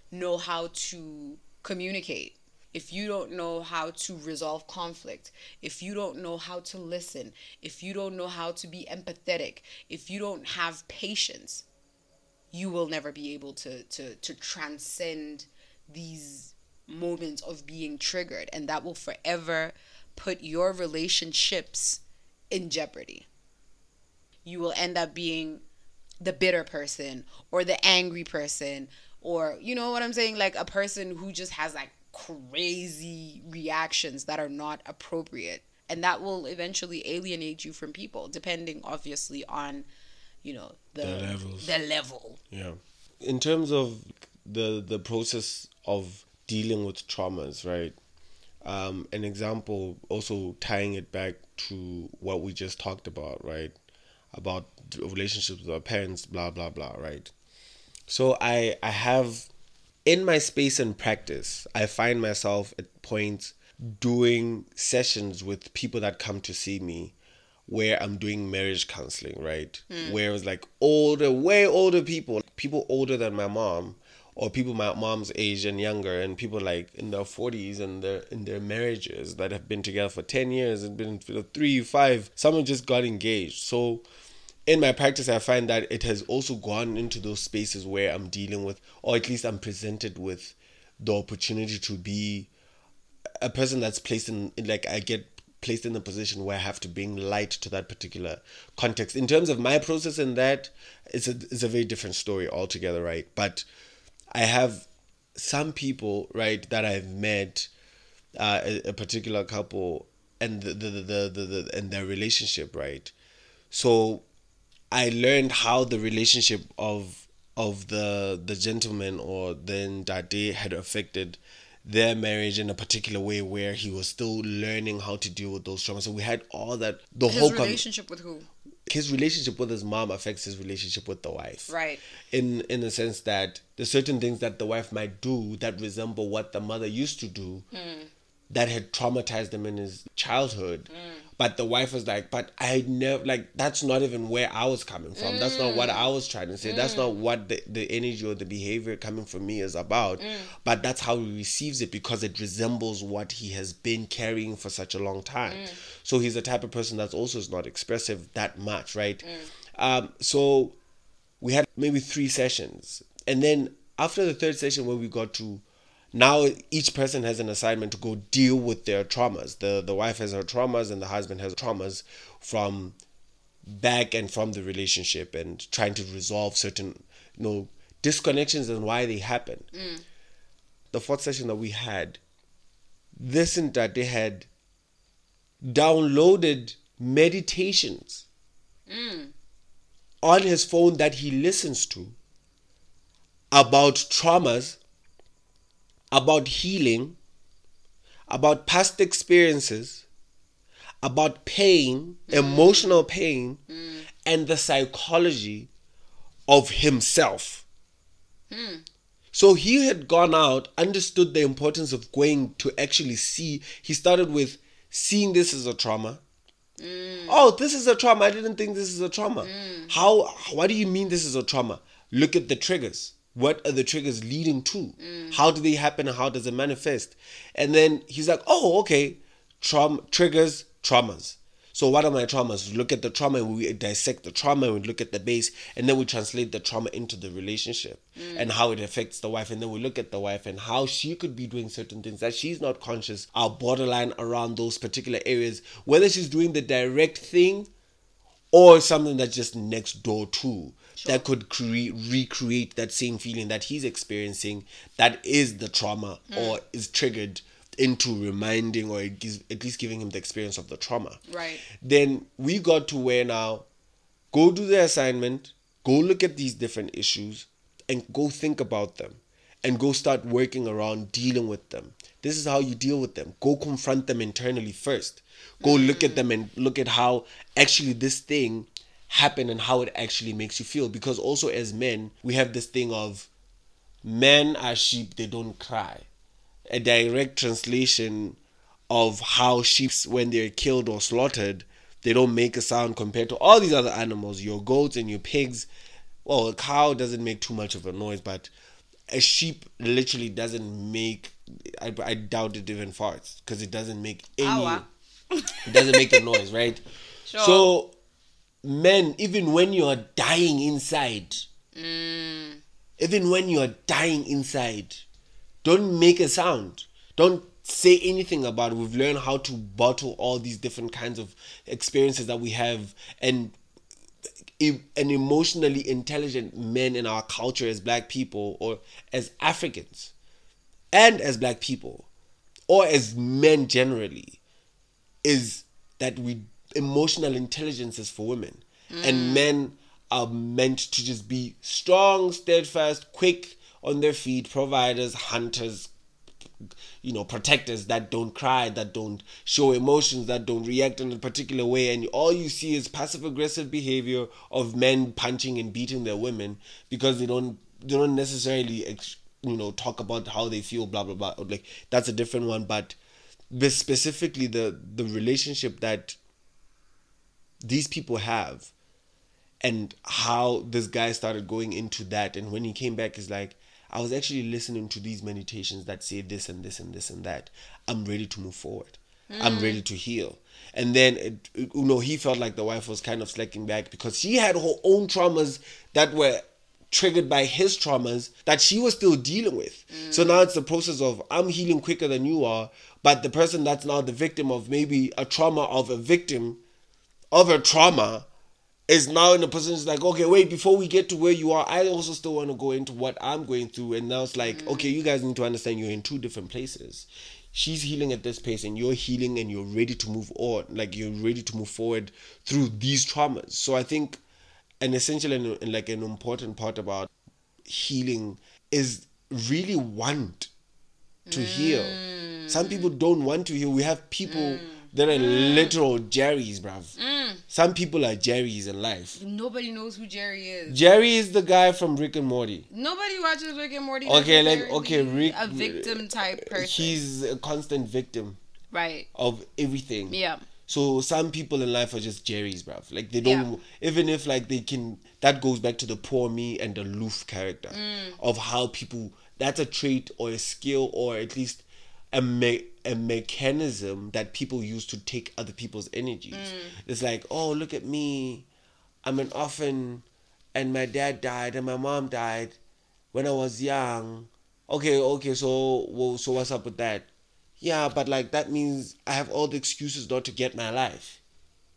know how to communicate if you don't know how to resolve conflict, if you don't know how to listen, if you don't know how to be empathetic, if you don't have patience, you will never be able to to to transcend these moments of being triggered and that will forever put your relationships in jeopardy. You will end up being the bitter person or the angry person or you know what I'm saying like a person who just has like crazy reactions that are not appropriate. And that will eventually alienate you from people depending obviously on you know the, the levels. the level. Yeah. In terms of the the process of dealing with traumas right? Um, an example also tying it back to what we just talked about, right? About relationships with our parents, blah blah blah, right? So I I have in my space and practice, I find myself at points doing sessions with people that come to see me where I'm doing marriage counseling, right? Mm. Where it was like older, way older people, people older than my mom, or people my mom's age and younger, and people like in their forties and their in their marriages that have been together for ten years and been for three, five. Someone just got engaged. So in my practice, I find that it has also gone into those spaces where I'm dealing with, or at least I'm presented with, the opportunity to be a person that's placed in like I get placed in a position where I have to bring light to that particular context. In terms of my process in that, it's a it's a very different story altogether, right? But I have some people, right, that I've met, uh, a, a particular couple, and the the, the the the and their relationship, right? So I learned how the relationship of of the the gentleman or then Dade had affected their marriage in a particular way where he was still learning how to deal with those traumas. So we had all that. The his whole relationship com- with who? His relationship with his mom affects his relationship with the wife. Right. In in the sense that there's certain things that the wife might do that resemble what the mother used to do. Mm. That had traumatized him in his childhood, mm. But the wife was like, but I never like that's not even where I was coming from. Mm. That's not what I was trying to say. Mm. That's not what the, the energy or the behavior coming from me is about. Mm. But that's how he receives it because it resembles what he has been carrying for such a long time. Mm. So he's the type of person that's also is not expressive that much, right? Mm. Um, so we had maybe three sessions. And then after the third session where we got to now each person has an assignment to go deal with their traumas. The the wife has her traumas and the husband has traumas from back and from the relationship and trying to resolve certain you know disconnections and why they happen. Mm. The fourth session that we had, this and that they had downloaded meditations mm. on his phone that he listens to about traumas about healing, about past experiences, about pain, mm. emotional pain, mm. and the psychology of himself. Mm. So he had gone out, understood the importance of going to actually see. He started with seeing this as a trauma. Mm. Oh, this is a trauma. I didn't think this is a trauma. Mm. How? What do you mean this is a trauma? Look at the triggers what are the triggers leading to? Mm. How do they happen how does it manifest? And then he's like, oh, okay, trauma triggers, traumas. So what are my traumas? We look at the trauma and we dissect the trauma and we look at the base and then we translate the trauma into the relationship mm. and how it affects the wife. And then we look at the wife and how she could be doing certain things that she's not conscious are borderline around those particular areas, whether she's doing the direct thing or something that's just next door to sure. that could create recreate that same feeling that he's experiencing that is the trauma mm. or is triggered into reminding or at least giving him the experience of the trauma right then we got to where now go do the assignment go look at these different issues and go think about them and go start working around dealing with them this is how you deal with them go confront them internally first go mm. look at them and look at how actually this thing happen and how it actually makes you feel. Because also as men, we have this thing of men are sheep, they don't cry. A direct translation of how sheep, when they're killed or slaughtered, they don't make a sound compared to all these other animals, your goats and your pigs. Well, a cow doesn't make too much of a noise, but a sheep literally doesn't make. I, I doubt it even farts because it doesn't make any. it doesn't make a noise, right? (laughs) Sure. So men, even when you are dying inside, mm. even when you are dying inside, don't make a sound. Don't say anything about it. We've learned how to bottle all these different kinds of experiences that we have and an emotionally intelligent men in our culture as black people or as Africans and as black people or as men generally is that we emotional intelligences for women. Mm. And men are meant to just be strong, steadfast, quick on their feet, providers, hunters, you know protectors that don't cry that don't show emotions that don't react in a particular way and all you see is passive aggressive behavior of men punching and beating their women because they don't they don't necessarily you know talk about how they feel blah blah blah like that's a different one but but specifically the the relationship that these people have and how this guy started going into that and when he came back he's like i was actually listening to these meditations that say this and this and this and that. I'm ready to move forward. I'm hmm. ready to heal. And then it, you know he felt like the wife was kind of slacking back because she had her own traumas that were triggered by his traumas that she was still dealing with. So hmm. now it's the process of i'm healing quicker than you are but the person that's now the victim of maybe a trauma of a victim of a trauma is now in a position it's like okay wait before we get to where you are i also still want to go into what i'm going through and now it's like mm. okay you guys need to understand you're in two different places. She's healing at this pace and you're healing and you're ready to move on like you're ready to move forward through these traumas. So i think an essential and, and like an important part about healing is really want to heal. Some people mm. don't want to heal. We have people mm. That are mm. literal Jerry's, bruv. Mm. Some people are Jerry's in life. Nobody knows who Jerry is. Jerry is the guy from Rick and Morty. Nobody watches Rick and Morty. Okay, like okay, Rick. a victim type person, He's a constant victim right? of everything. Yeah, So some people in life are just Jerry's, bruv. Like they don't, even if like they can. That goes back to the poor me and the aloof character mm. of how people. That's a trait or a skill or at least a me- a mechanism that people use to take other people's energies. It's like, oh, look at me, I'm an orphan, and my dad died and my mom died when I was young. Okay, okay, so well, so what's up with that? Yeah, but like that means I have all the excuses not to get my life.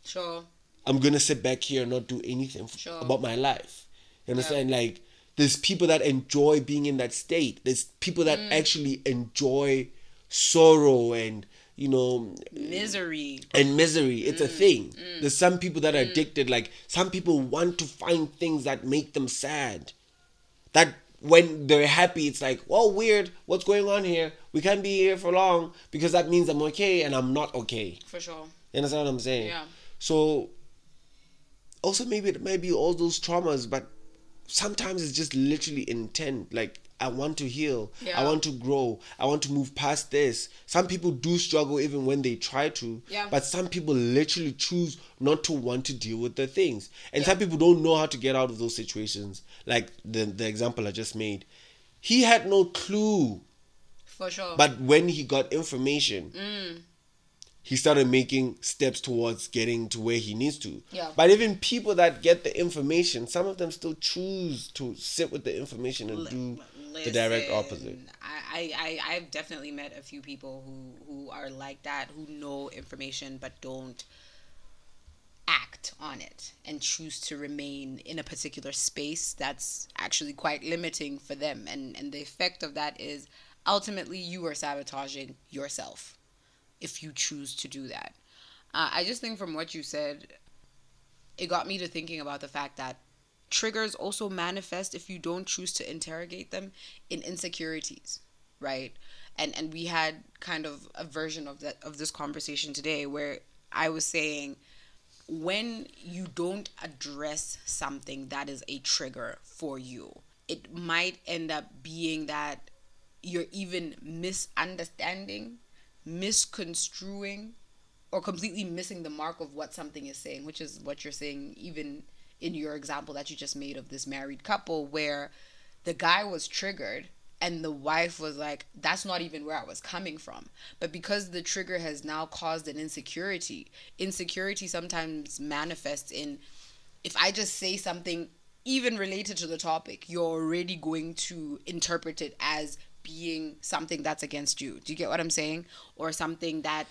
sure. I'm gonna sit back here and not do anything Sure. about my life. You understand? Like there's people that enjoy being in that state. There's people that Mm. actually enjoy sorrow and you know Misery. and misery. It's Mm. a thing. There's some people that are addicted. Like some people want to find things that make them sad. That when they're happy, it's like, well, weird. What's going on here? We can't be here for long because that means I'm okay and I'm not okay. For sure. You understand what I'm saying? Yeah. So also maybe it might be all those traumas, but sometimes it's just literally intent. Like I want to heal. Yeah. I want to grow. I want to move past this. Some people do struggle even when they try to. Yeah. But some people literally choose not to want to deal with the things. And some people don't know how to get out of those situations. Like the the example I just made. He had no clue. For sure. But when he got information, Mm. He started making steps towards getting to where he needs to. Yeah. But even people that get the information, some of them still choose to sit with the information and do the direct opposite. I, I, I, I've definitely met a few people who, who are like that, who know information but don't act on it and choose to remain in a particular space that's actually quite limiting for them. And, and the effect of that is ultimately you are sabotaging yourself if you choose to do that. Uh, I just think from what you said, it got me to thinking about the fact that triggers also manifest if you don't choose to interrogate them in insecurities right and and we had kind of a version of that of this conversation today where i was saying when you don't address something that is a trigger for you it might end up being that you're even misunderstanding misconstruing or completely missing the mark of what something is saying, which is what you're saying, even in your example that you just made of this married couple, where the guy was triggered and the wife was like, That's not even where I was coming from. But because the trigger has now caused an insecurity, insecurity sometimes manifests in if I just say something even related to the topic, you're already going to interpret it as being something that's against you. Do you get what I'm saying? Or something that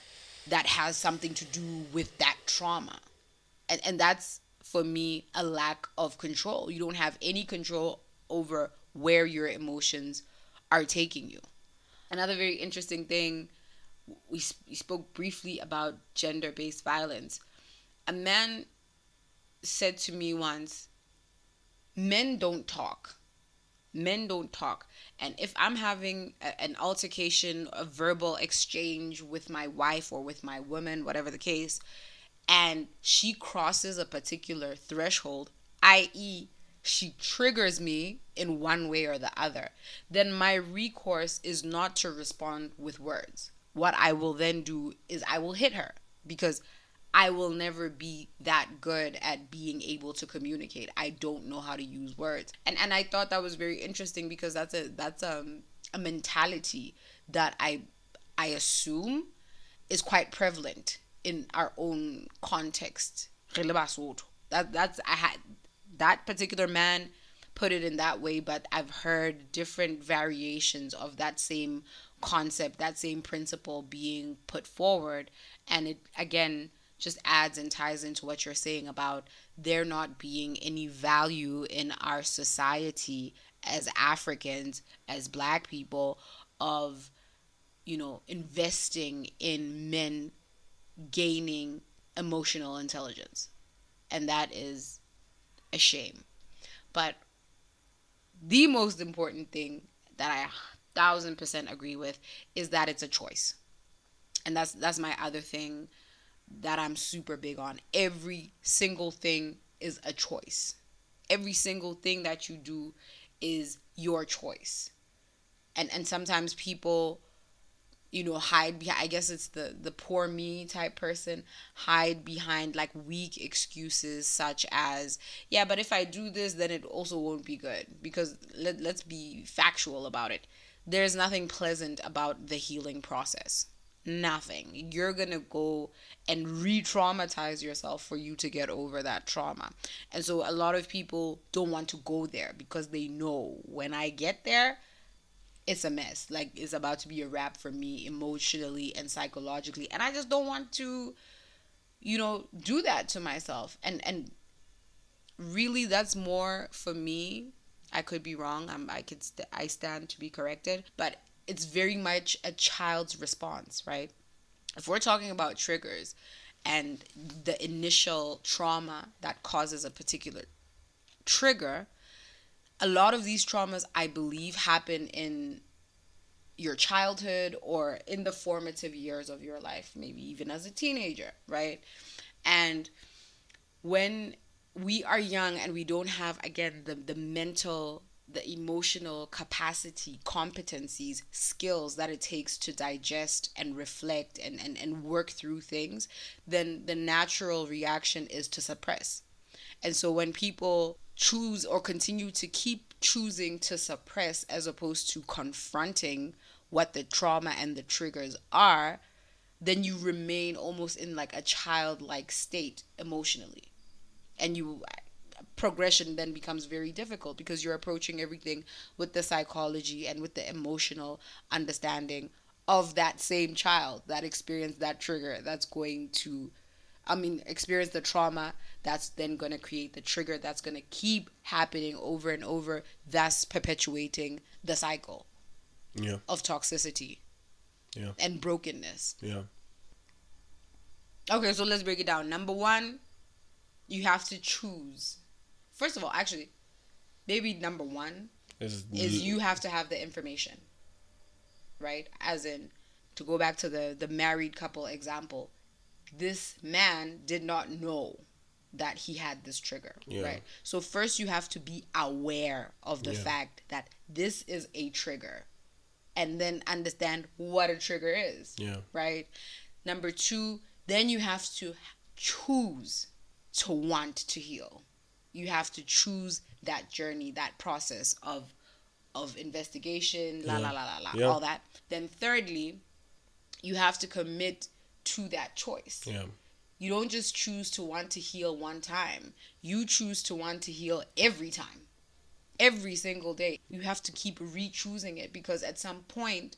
that has something to do with that trauma. And and that's for me a lack of control. You don't have any control over where your emotions are taking you. Another very interesting thing we, we spoke briefly about gender-based violence. A man said to me once, men don't talk. Men don't talk. And if i'm having a, an altercation a verbal exchange with my wife or with my woman whatever the case and she crosses a particular threshold i.e she triggers me in one way or the other then my recourse is not to respond with words. What i will then do is i will hit her because I will never be that good at being able to communicate. I don't know how to use words. And and I thought that was very interesting because that's a that's um a mentality that I I assume is quite prevalent in our own context. That that's I had that particular man put it in that way, but I've heard different variations of that same concept, that same principle being put forward. And it again just adds and ties into what you're saying about there not being any value in our society as Africans, as black people, of, you know, investing in men gaining emotional intelligence. And that is a shame. But the most important thing that I thousand percent agree with is that it's a choice. And that's that's my other thing that I'm super big on. Every single thing is a choice. Every single thing that you do is your choice. And and sometimes people you know hide behind i guess it's the the poor me type person hide behind like weak excuses such as yeah but if i do this then it also won't be good because let, let's be factual about it there's nothing pleasant about the healing process nothing. You're going to go and re traumatize yourself for you to get over that trauma. And so a lot of people don't want to go there because they know when I get there, it's a mess. Like it's about to be a wrap for me emotionally and psychologically. And I just don't want to, you know, do that to myself. And and really that's more for me. I could be wrong. I'm I could st- I stand to be corrected, but it's very much a child's response, right? If we're talking about triggers and the initial trauma that causes a particular trigger, a lot of these traumas, I believe, happen in your childhood or in the formative years of your life, maybe even as a teenager, right? And when we are young and we don't have, again, the, the mental the emotional capacity, competencies, skills that it takes to digest and reflect and, and, and work through things, then the natural reaction is to suppress. And so when people choose or continue to keep choosing to suppress as opposed to confronting what the trauma and the triggers are, then you remain almost in like a childlike state emotionally. And you progression then becomes very difficult because you're approaching everything with the psychology and with the emotional understanding of that same child that experienced that trigger that's going to I mean experience the trauma that's then going to create the trigger that's going to keep happening over and over thus perpetuating the cycle yeah. of toxicity yeah. and brokenness. Yeah. Okay, so let's break it down. Number 1, you have to choose first of all, actually, maybe number one is, is you have to have the information, right? As in, to go back to the the married couple example, this man did not know that he had this trigger, yeah. right? So first you have to be aware of the yeah. fact that this is a trigger and then understand what a trigger is. Yeah. Right? Number 2, then you have to choose to want to heal you have to choose that journey, that process of of investigation, la la la la la, yeah. all that. Then thirdly, you have to commit to that choice. Yeah. You don't just choose to want to heal one time. You choose to want to heal every time. Every single day. You have to keep re-choosing it because at some point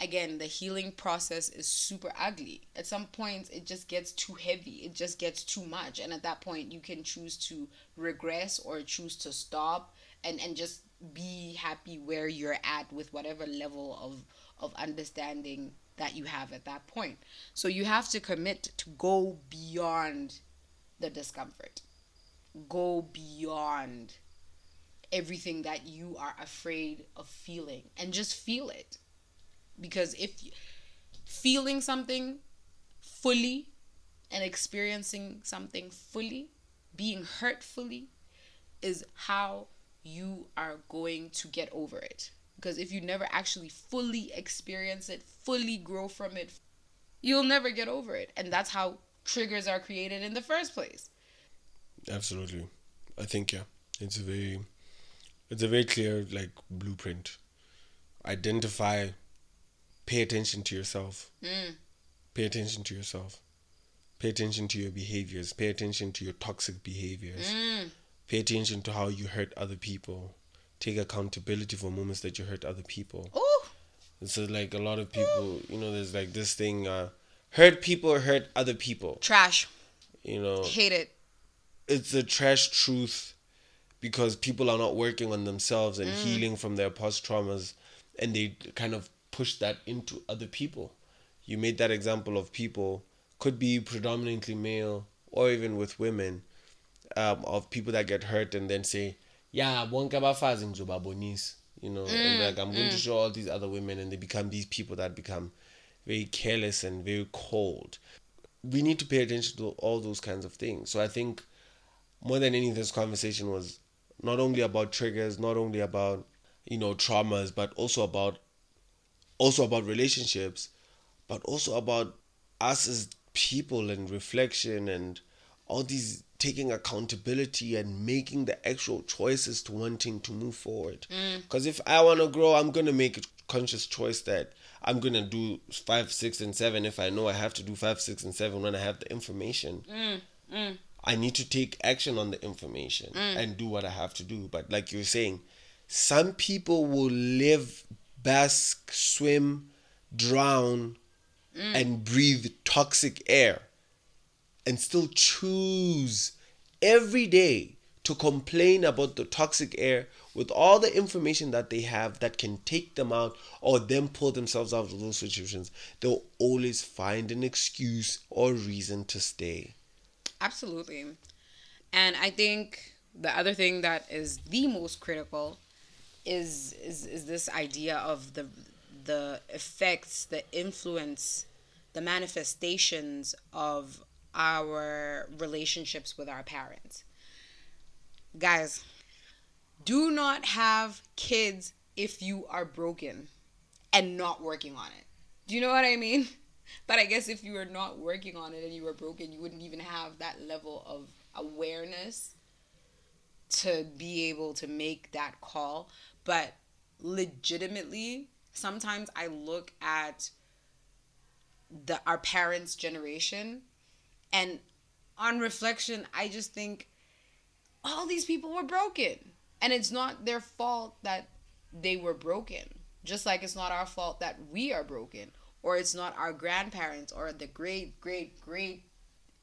again the healing process is super ugly. At some points it just gets too heavy. It just gets too much. And at that point you can choose to regress or choose to stop and and just be happy where you're at with whatever level of of understanding that you have at that point. So you have to commit to go beyond the discomfort. Go beyond everything that you are afraid of feeling and just feel it. Because if feeling something fully and experiencing something fully, being hurt fully, is how you are going to get over it. Because if you never actually fully experience it, fully grow from it, you'll never get over it. And that's how triggers are created in the first place. Absolutely. I think yeah. It's a very it's a very clear like blueprint. Identify pay attention to yourself. Mm. Pay attention to yourself. Pay attention to your behaviors. Pay attention to your toxic behaviors. Mm. Pay attention to how you hurt other people. Take accountability for moments that you hurt other people. Oh. So like a lot of people, you know, there's like this thing, uh, hurt people hurt other people. Trash. You know. Hate it. It's a trash truth because people are not working on themselves and mm. healing from their past traumas and they kind of push that into other people. You made that example of people could be predominantly male or even with women um, of people that get hurt and then say, "Yeah, bonke abafazi ngizobabonis." You know, mm, and like I'm going to mm. show all these other women, and they become these people that become very careless and very cold. We need to pay attention to all those kinds of things. So I think more than anything, this conversation was not only about triggers, not only about you know traumas, but also about also about relationships, but also about us as people and reflection and all these taking accountability and making the actual choices to wanting to move forward. Because mm. if I want to grow, I'm going to make a conscious choice that I'm going to do five, six, and seven if I know I have to do five, six, and seven when I have the information. Mm. Mm. I need to take action on the information mm. and do what I have to do. But like you're saying, some people will live, bask, swim, drown, mm. and breathe toxic air and still choose every day to complain about the toxic air with all the information that they have that can take them out or them pull themselves out of those situations, they'll always find an excuse or reason to stay. Absolutely. And I think the other thing that is the most critical is is, is this idea of the the effects, the influence, the manifestations of our relationships with our parents. Guys, do not have kids if you are broken and not working on it. Do you know what I mean? (laughs) But I guess if you were not working on it and you were broken, you wouldn't even have that level of awareness to be able to make that call. But legitimately, sometimes I look at the our parents' generation and on reflection, I just think all these people were broken. And it's not their fault that they were broken. Just like it's not our fault that we are broken. Or it's not our grandparents or the great, great, great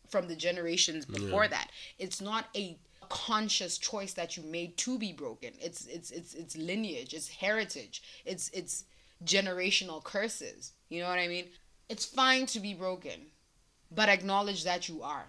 from the generations before yeah. that. It's not a conscious choice that you made to be broken. It's it's it's it's lineage, it's heritage, it's it's generational curses. You know what I mean? It's fine to be broken but acknowledge that you are.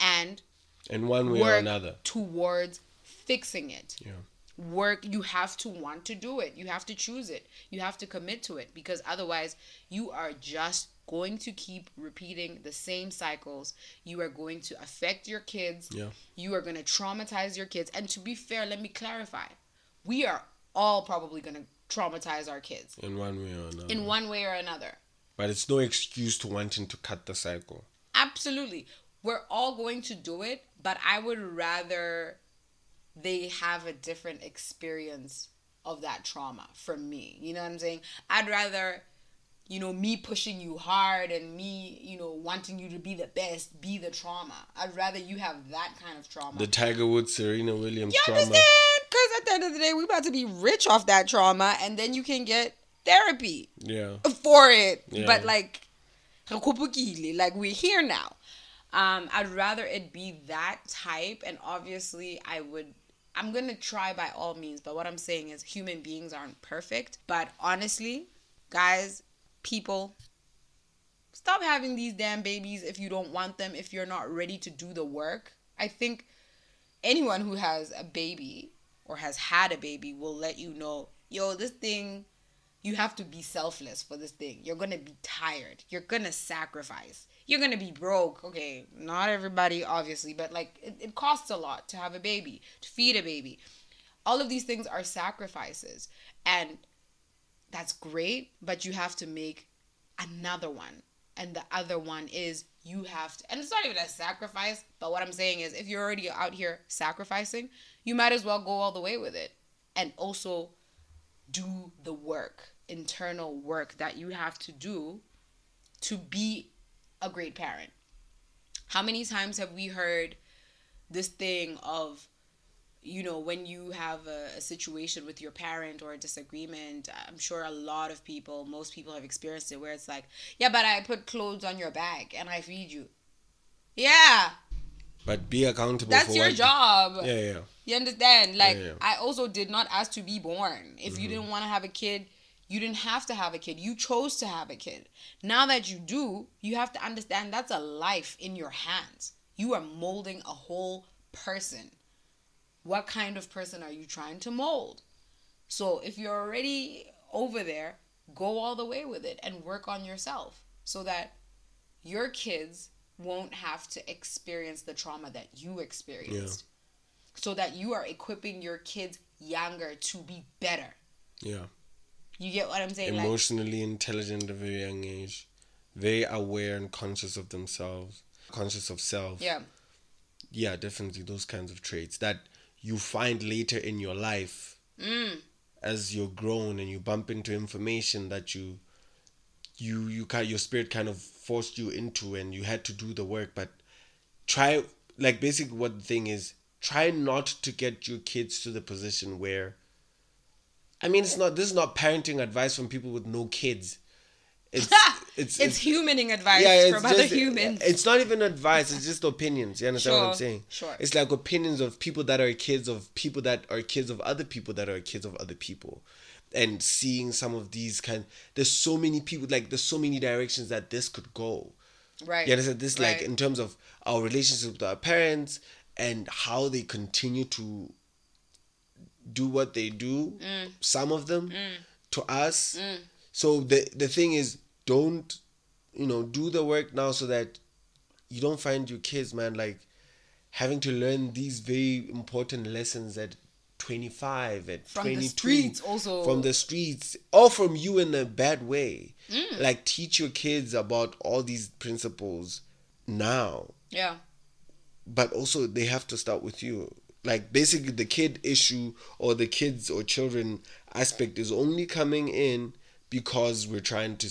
And in one way or another towards fixing it. Yeah. Work you have to want to do it. You have to choose it. You have to commit to it because otherwise you are just going to keep repeating the same cycles. You are going to affect your kids. Yeah. You are going to traumatize your kids. And to be fair, let me clarify. We are all probably going to traumatize our kids in one way or another. In one way or another. But it's no excuse to wanting to cut the cycle. Absolutely. We're all going to do it, but I would rather they have a different experience of that trauma from me. You know what I'm saying? I'd rather, you know, me pushing you hard and me, you know, wanting you to be the best, be the trauma. I'd rather you have that kind of trauma. The Tiger Woods, Serena Williams you trauma. Understand? Because at the end of the day, we're about to be rich off that trauma, and then you can get therapy yeah for it yeah. but like like we're here now um i'd rather it be that type and obviously i would i'm gonna try by all means but what i'm saying is human beings aren't perfect but honestly guys people stop having these damn babies if you don't want them if you're not ready to do the work i think anyone who has a baby or has had a baby will let you know, yo, this thing, you have to be selfless for this thing. You're gonna be tired. You're gonna sacrifice. You're gonna be broke. Okay, not everybody, obviously, but like it, it costs a lot to have a baby, to feed a baby. All of these things are sacrifices. And that's great, but you have to make another one. And the other one is you have to, and it's not even a sacrifice, but what I'm saying is if you're already out here sacrificing, you might as well go all the way with it and also do the work, internal work that you have to do to be a great parent. How many times have we heard this thing of you know, when you have a, a, situation with your parent or a disagreement, I'm sure a lot of people, most people have experienced it where it's like, yeah, but I put clothes on your back and I feed you. Yeah. But be accountable. That's your job. Yeah, yeah. You understand? Like, yeah, yeah. I also did not ask to be born. If mm-hmm. you didn't want to have a kid, you didn't have to have a kid. You chose to have a kid. Now that you do, you have to understand that's a life in your hands. You are molding a whole person what kind of person are you trying to mold? So if you're already over there, go all the way with it and work on yourself so that your kids won't have to experience the trauma that you experienced. Yeah. So that you are equipping your kids younger to be better. Yeah. You get what I'm saying? Emotionally like, intelligent at a very young age. Very aware and conscious of themselves. Conscious of self. Yeah. Yeah, definitely those kinds of traits that you find later in your life mm. as you're grown and you bump into information that you you you kind your spirit kind of forced you into and you had to do the work but try like basically what the thing is try not to get your kids to the position where I mean it's not this is not parenting advice from people with no kids (laughs) it's it's, it's, humaning advice yeah, from just, other humans. It's not even advice. It's just opinions. You understand sure, what I'm saying? Sure. It's like opinions of people that are kids of people that are kids of other people that are kids of other people, and seeing some of these kind. There's so many people. Like there's so many directions that this could go. Right. You understand this? Right. Like in terms of our relationship with our parents and how they continue to do what they do. Mm. Some of them mm. to us. Mm so the the thing is, don't you know do the work now so that you don't find your kids, man, like having to learn these very important lessons at 25 at from 22 the streets also. from the streets or from you in a bad way. Mm. like teach your kids about all these principles now. Yeah. But also they have to start with you. Like basically the kid issue or the kids or children aspect is only coming in because we're trying to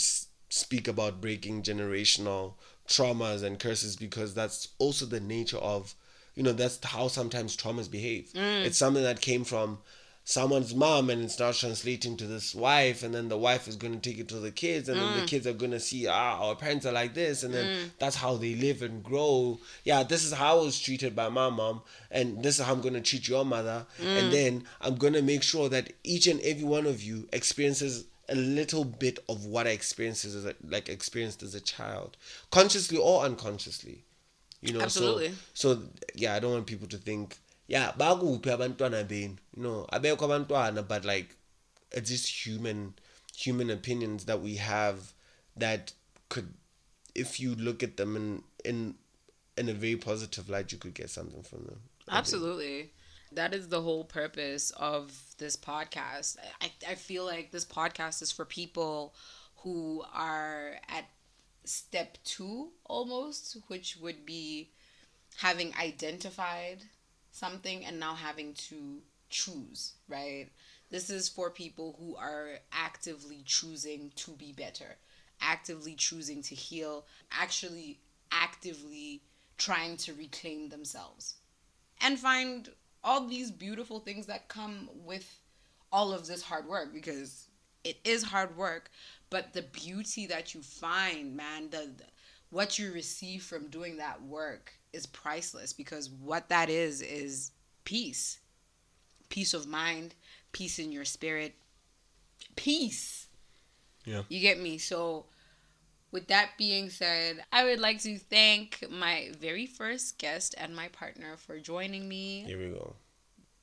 speak about breaking generational traumas and curses because that's also the nature of you know that's how sometimes traumas behave mm. it's something that came from someone's mom and it's now translating to this wife and then the wife is going to take it to the kids and mm. then the mm. kids are going to see ah our parents are like this and then mm. that's how they live and grow yeah this is how i was treated by my mom and this is how i'm going to treat your mother and mm. then i'm going to make sure that each and every one of you experiences a little bit of what I experienced as a, like experienced as a child, consciously or unconsciously. You know, Absolutely. so so yeah, I don't want people to think yeah, bakuphi abantwana benu. No, abekho abantwana, but like it's just human human opinions that we have that could if you look at them in in in a very positive light you could get something from them. Absolutely that is the whole purpose of this podcast. I, I feel like this podcast is for people who are at step two almost, which would be having identified something and now having to choose, right? This is for people who are actively choosing to be better, actively choosing to heal, actually actively trying to reclaim themselves and find all these beautiful things that come with all of this hard work because it is hard work but the beauty that you find man the, the what you receive from doing that work is priceless because what that is is peace. Peace of mind peace in your spirit peace. Yeah. You get me? So with that being said, I would like to thank my very first guest and my partner for joining me. Here we go.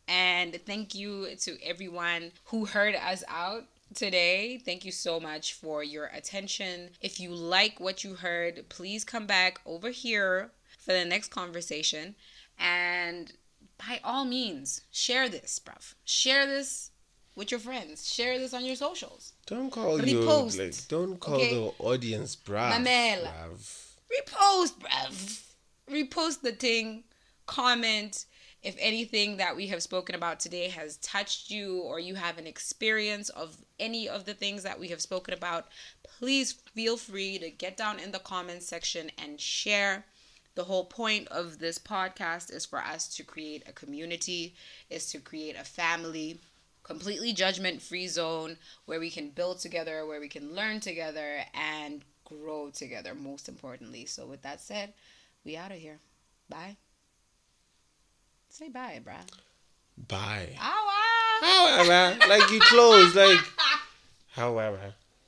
And thank you to everyone who heard us out today. Thank you so much for your attention. If you like what you heard, please come back over here for the next conversation. And by all means, share this, bruv. Share this with your friends. Share this on your socials. Don't call Repost. your like don't call okay? the audience bruv. Mamela. bruv. Repost, bruv. Repost the thing. Comment if anything that we have spoken about today has touched you or you have an experience of any of the things that we have spoken about, please feel free to get down in the comments section and share. The whole point of this podcast is for us to create a community, is to create a family, completely judgment free zone where we can build together, where we can learn together and grow together, most importantly. So, with that said, we out of here. Bye. Say bye, bruh. Bye. However. However. Like you close, like (laughs) however.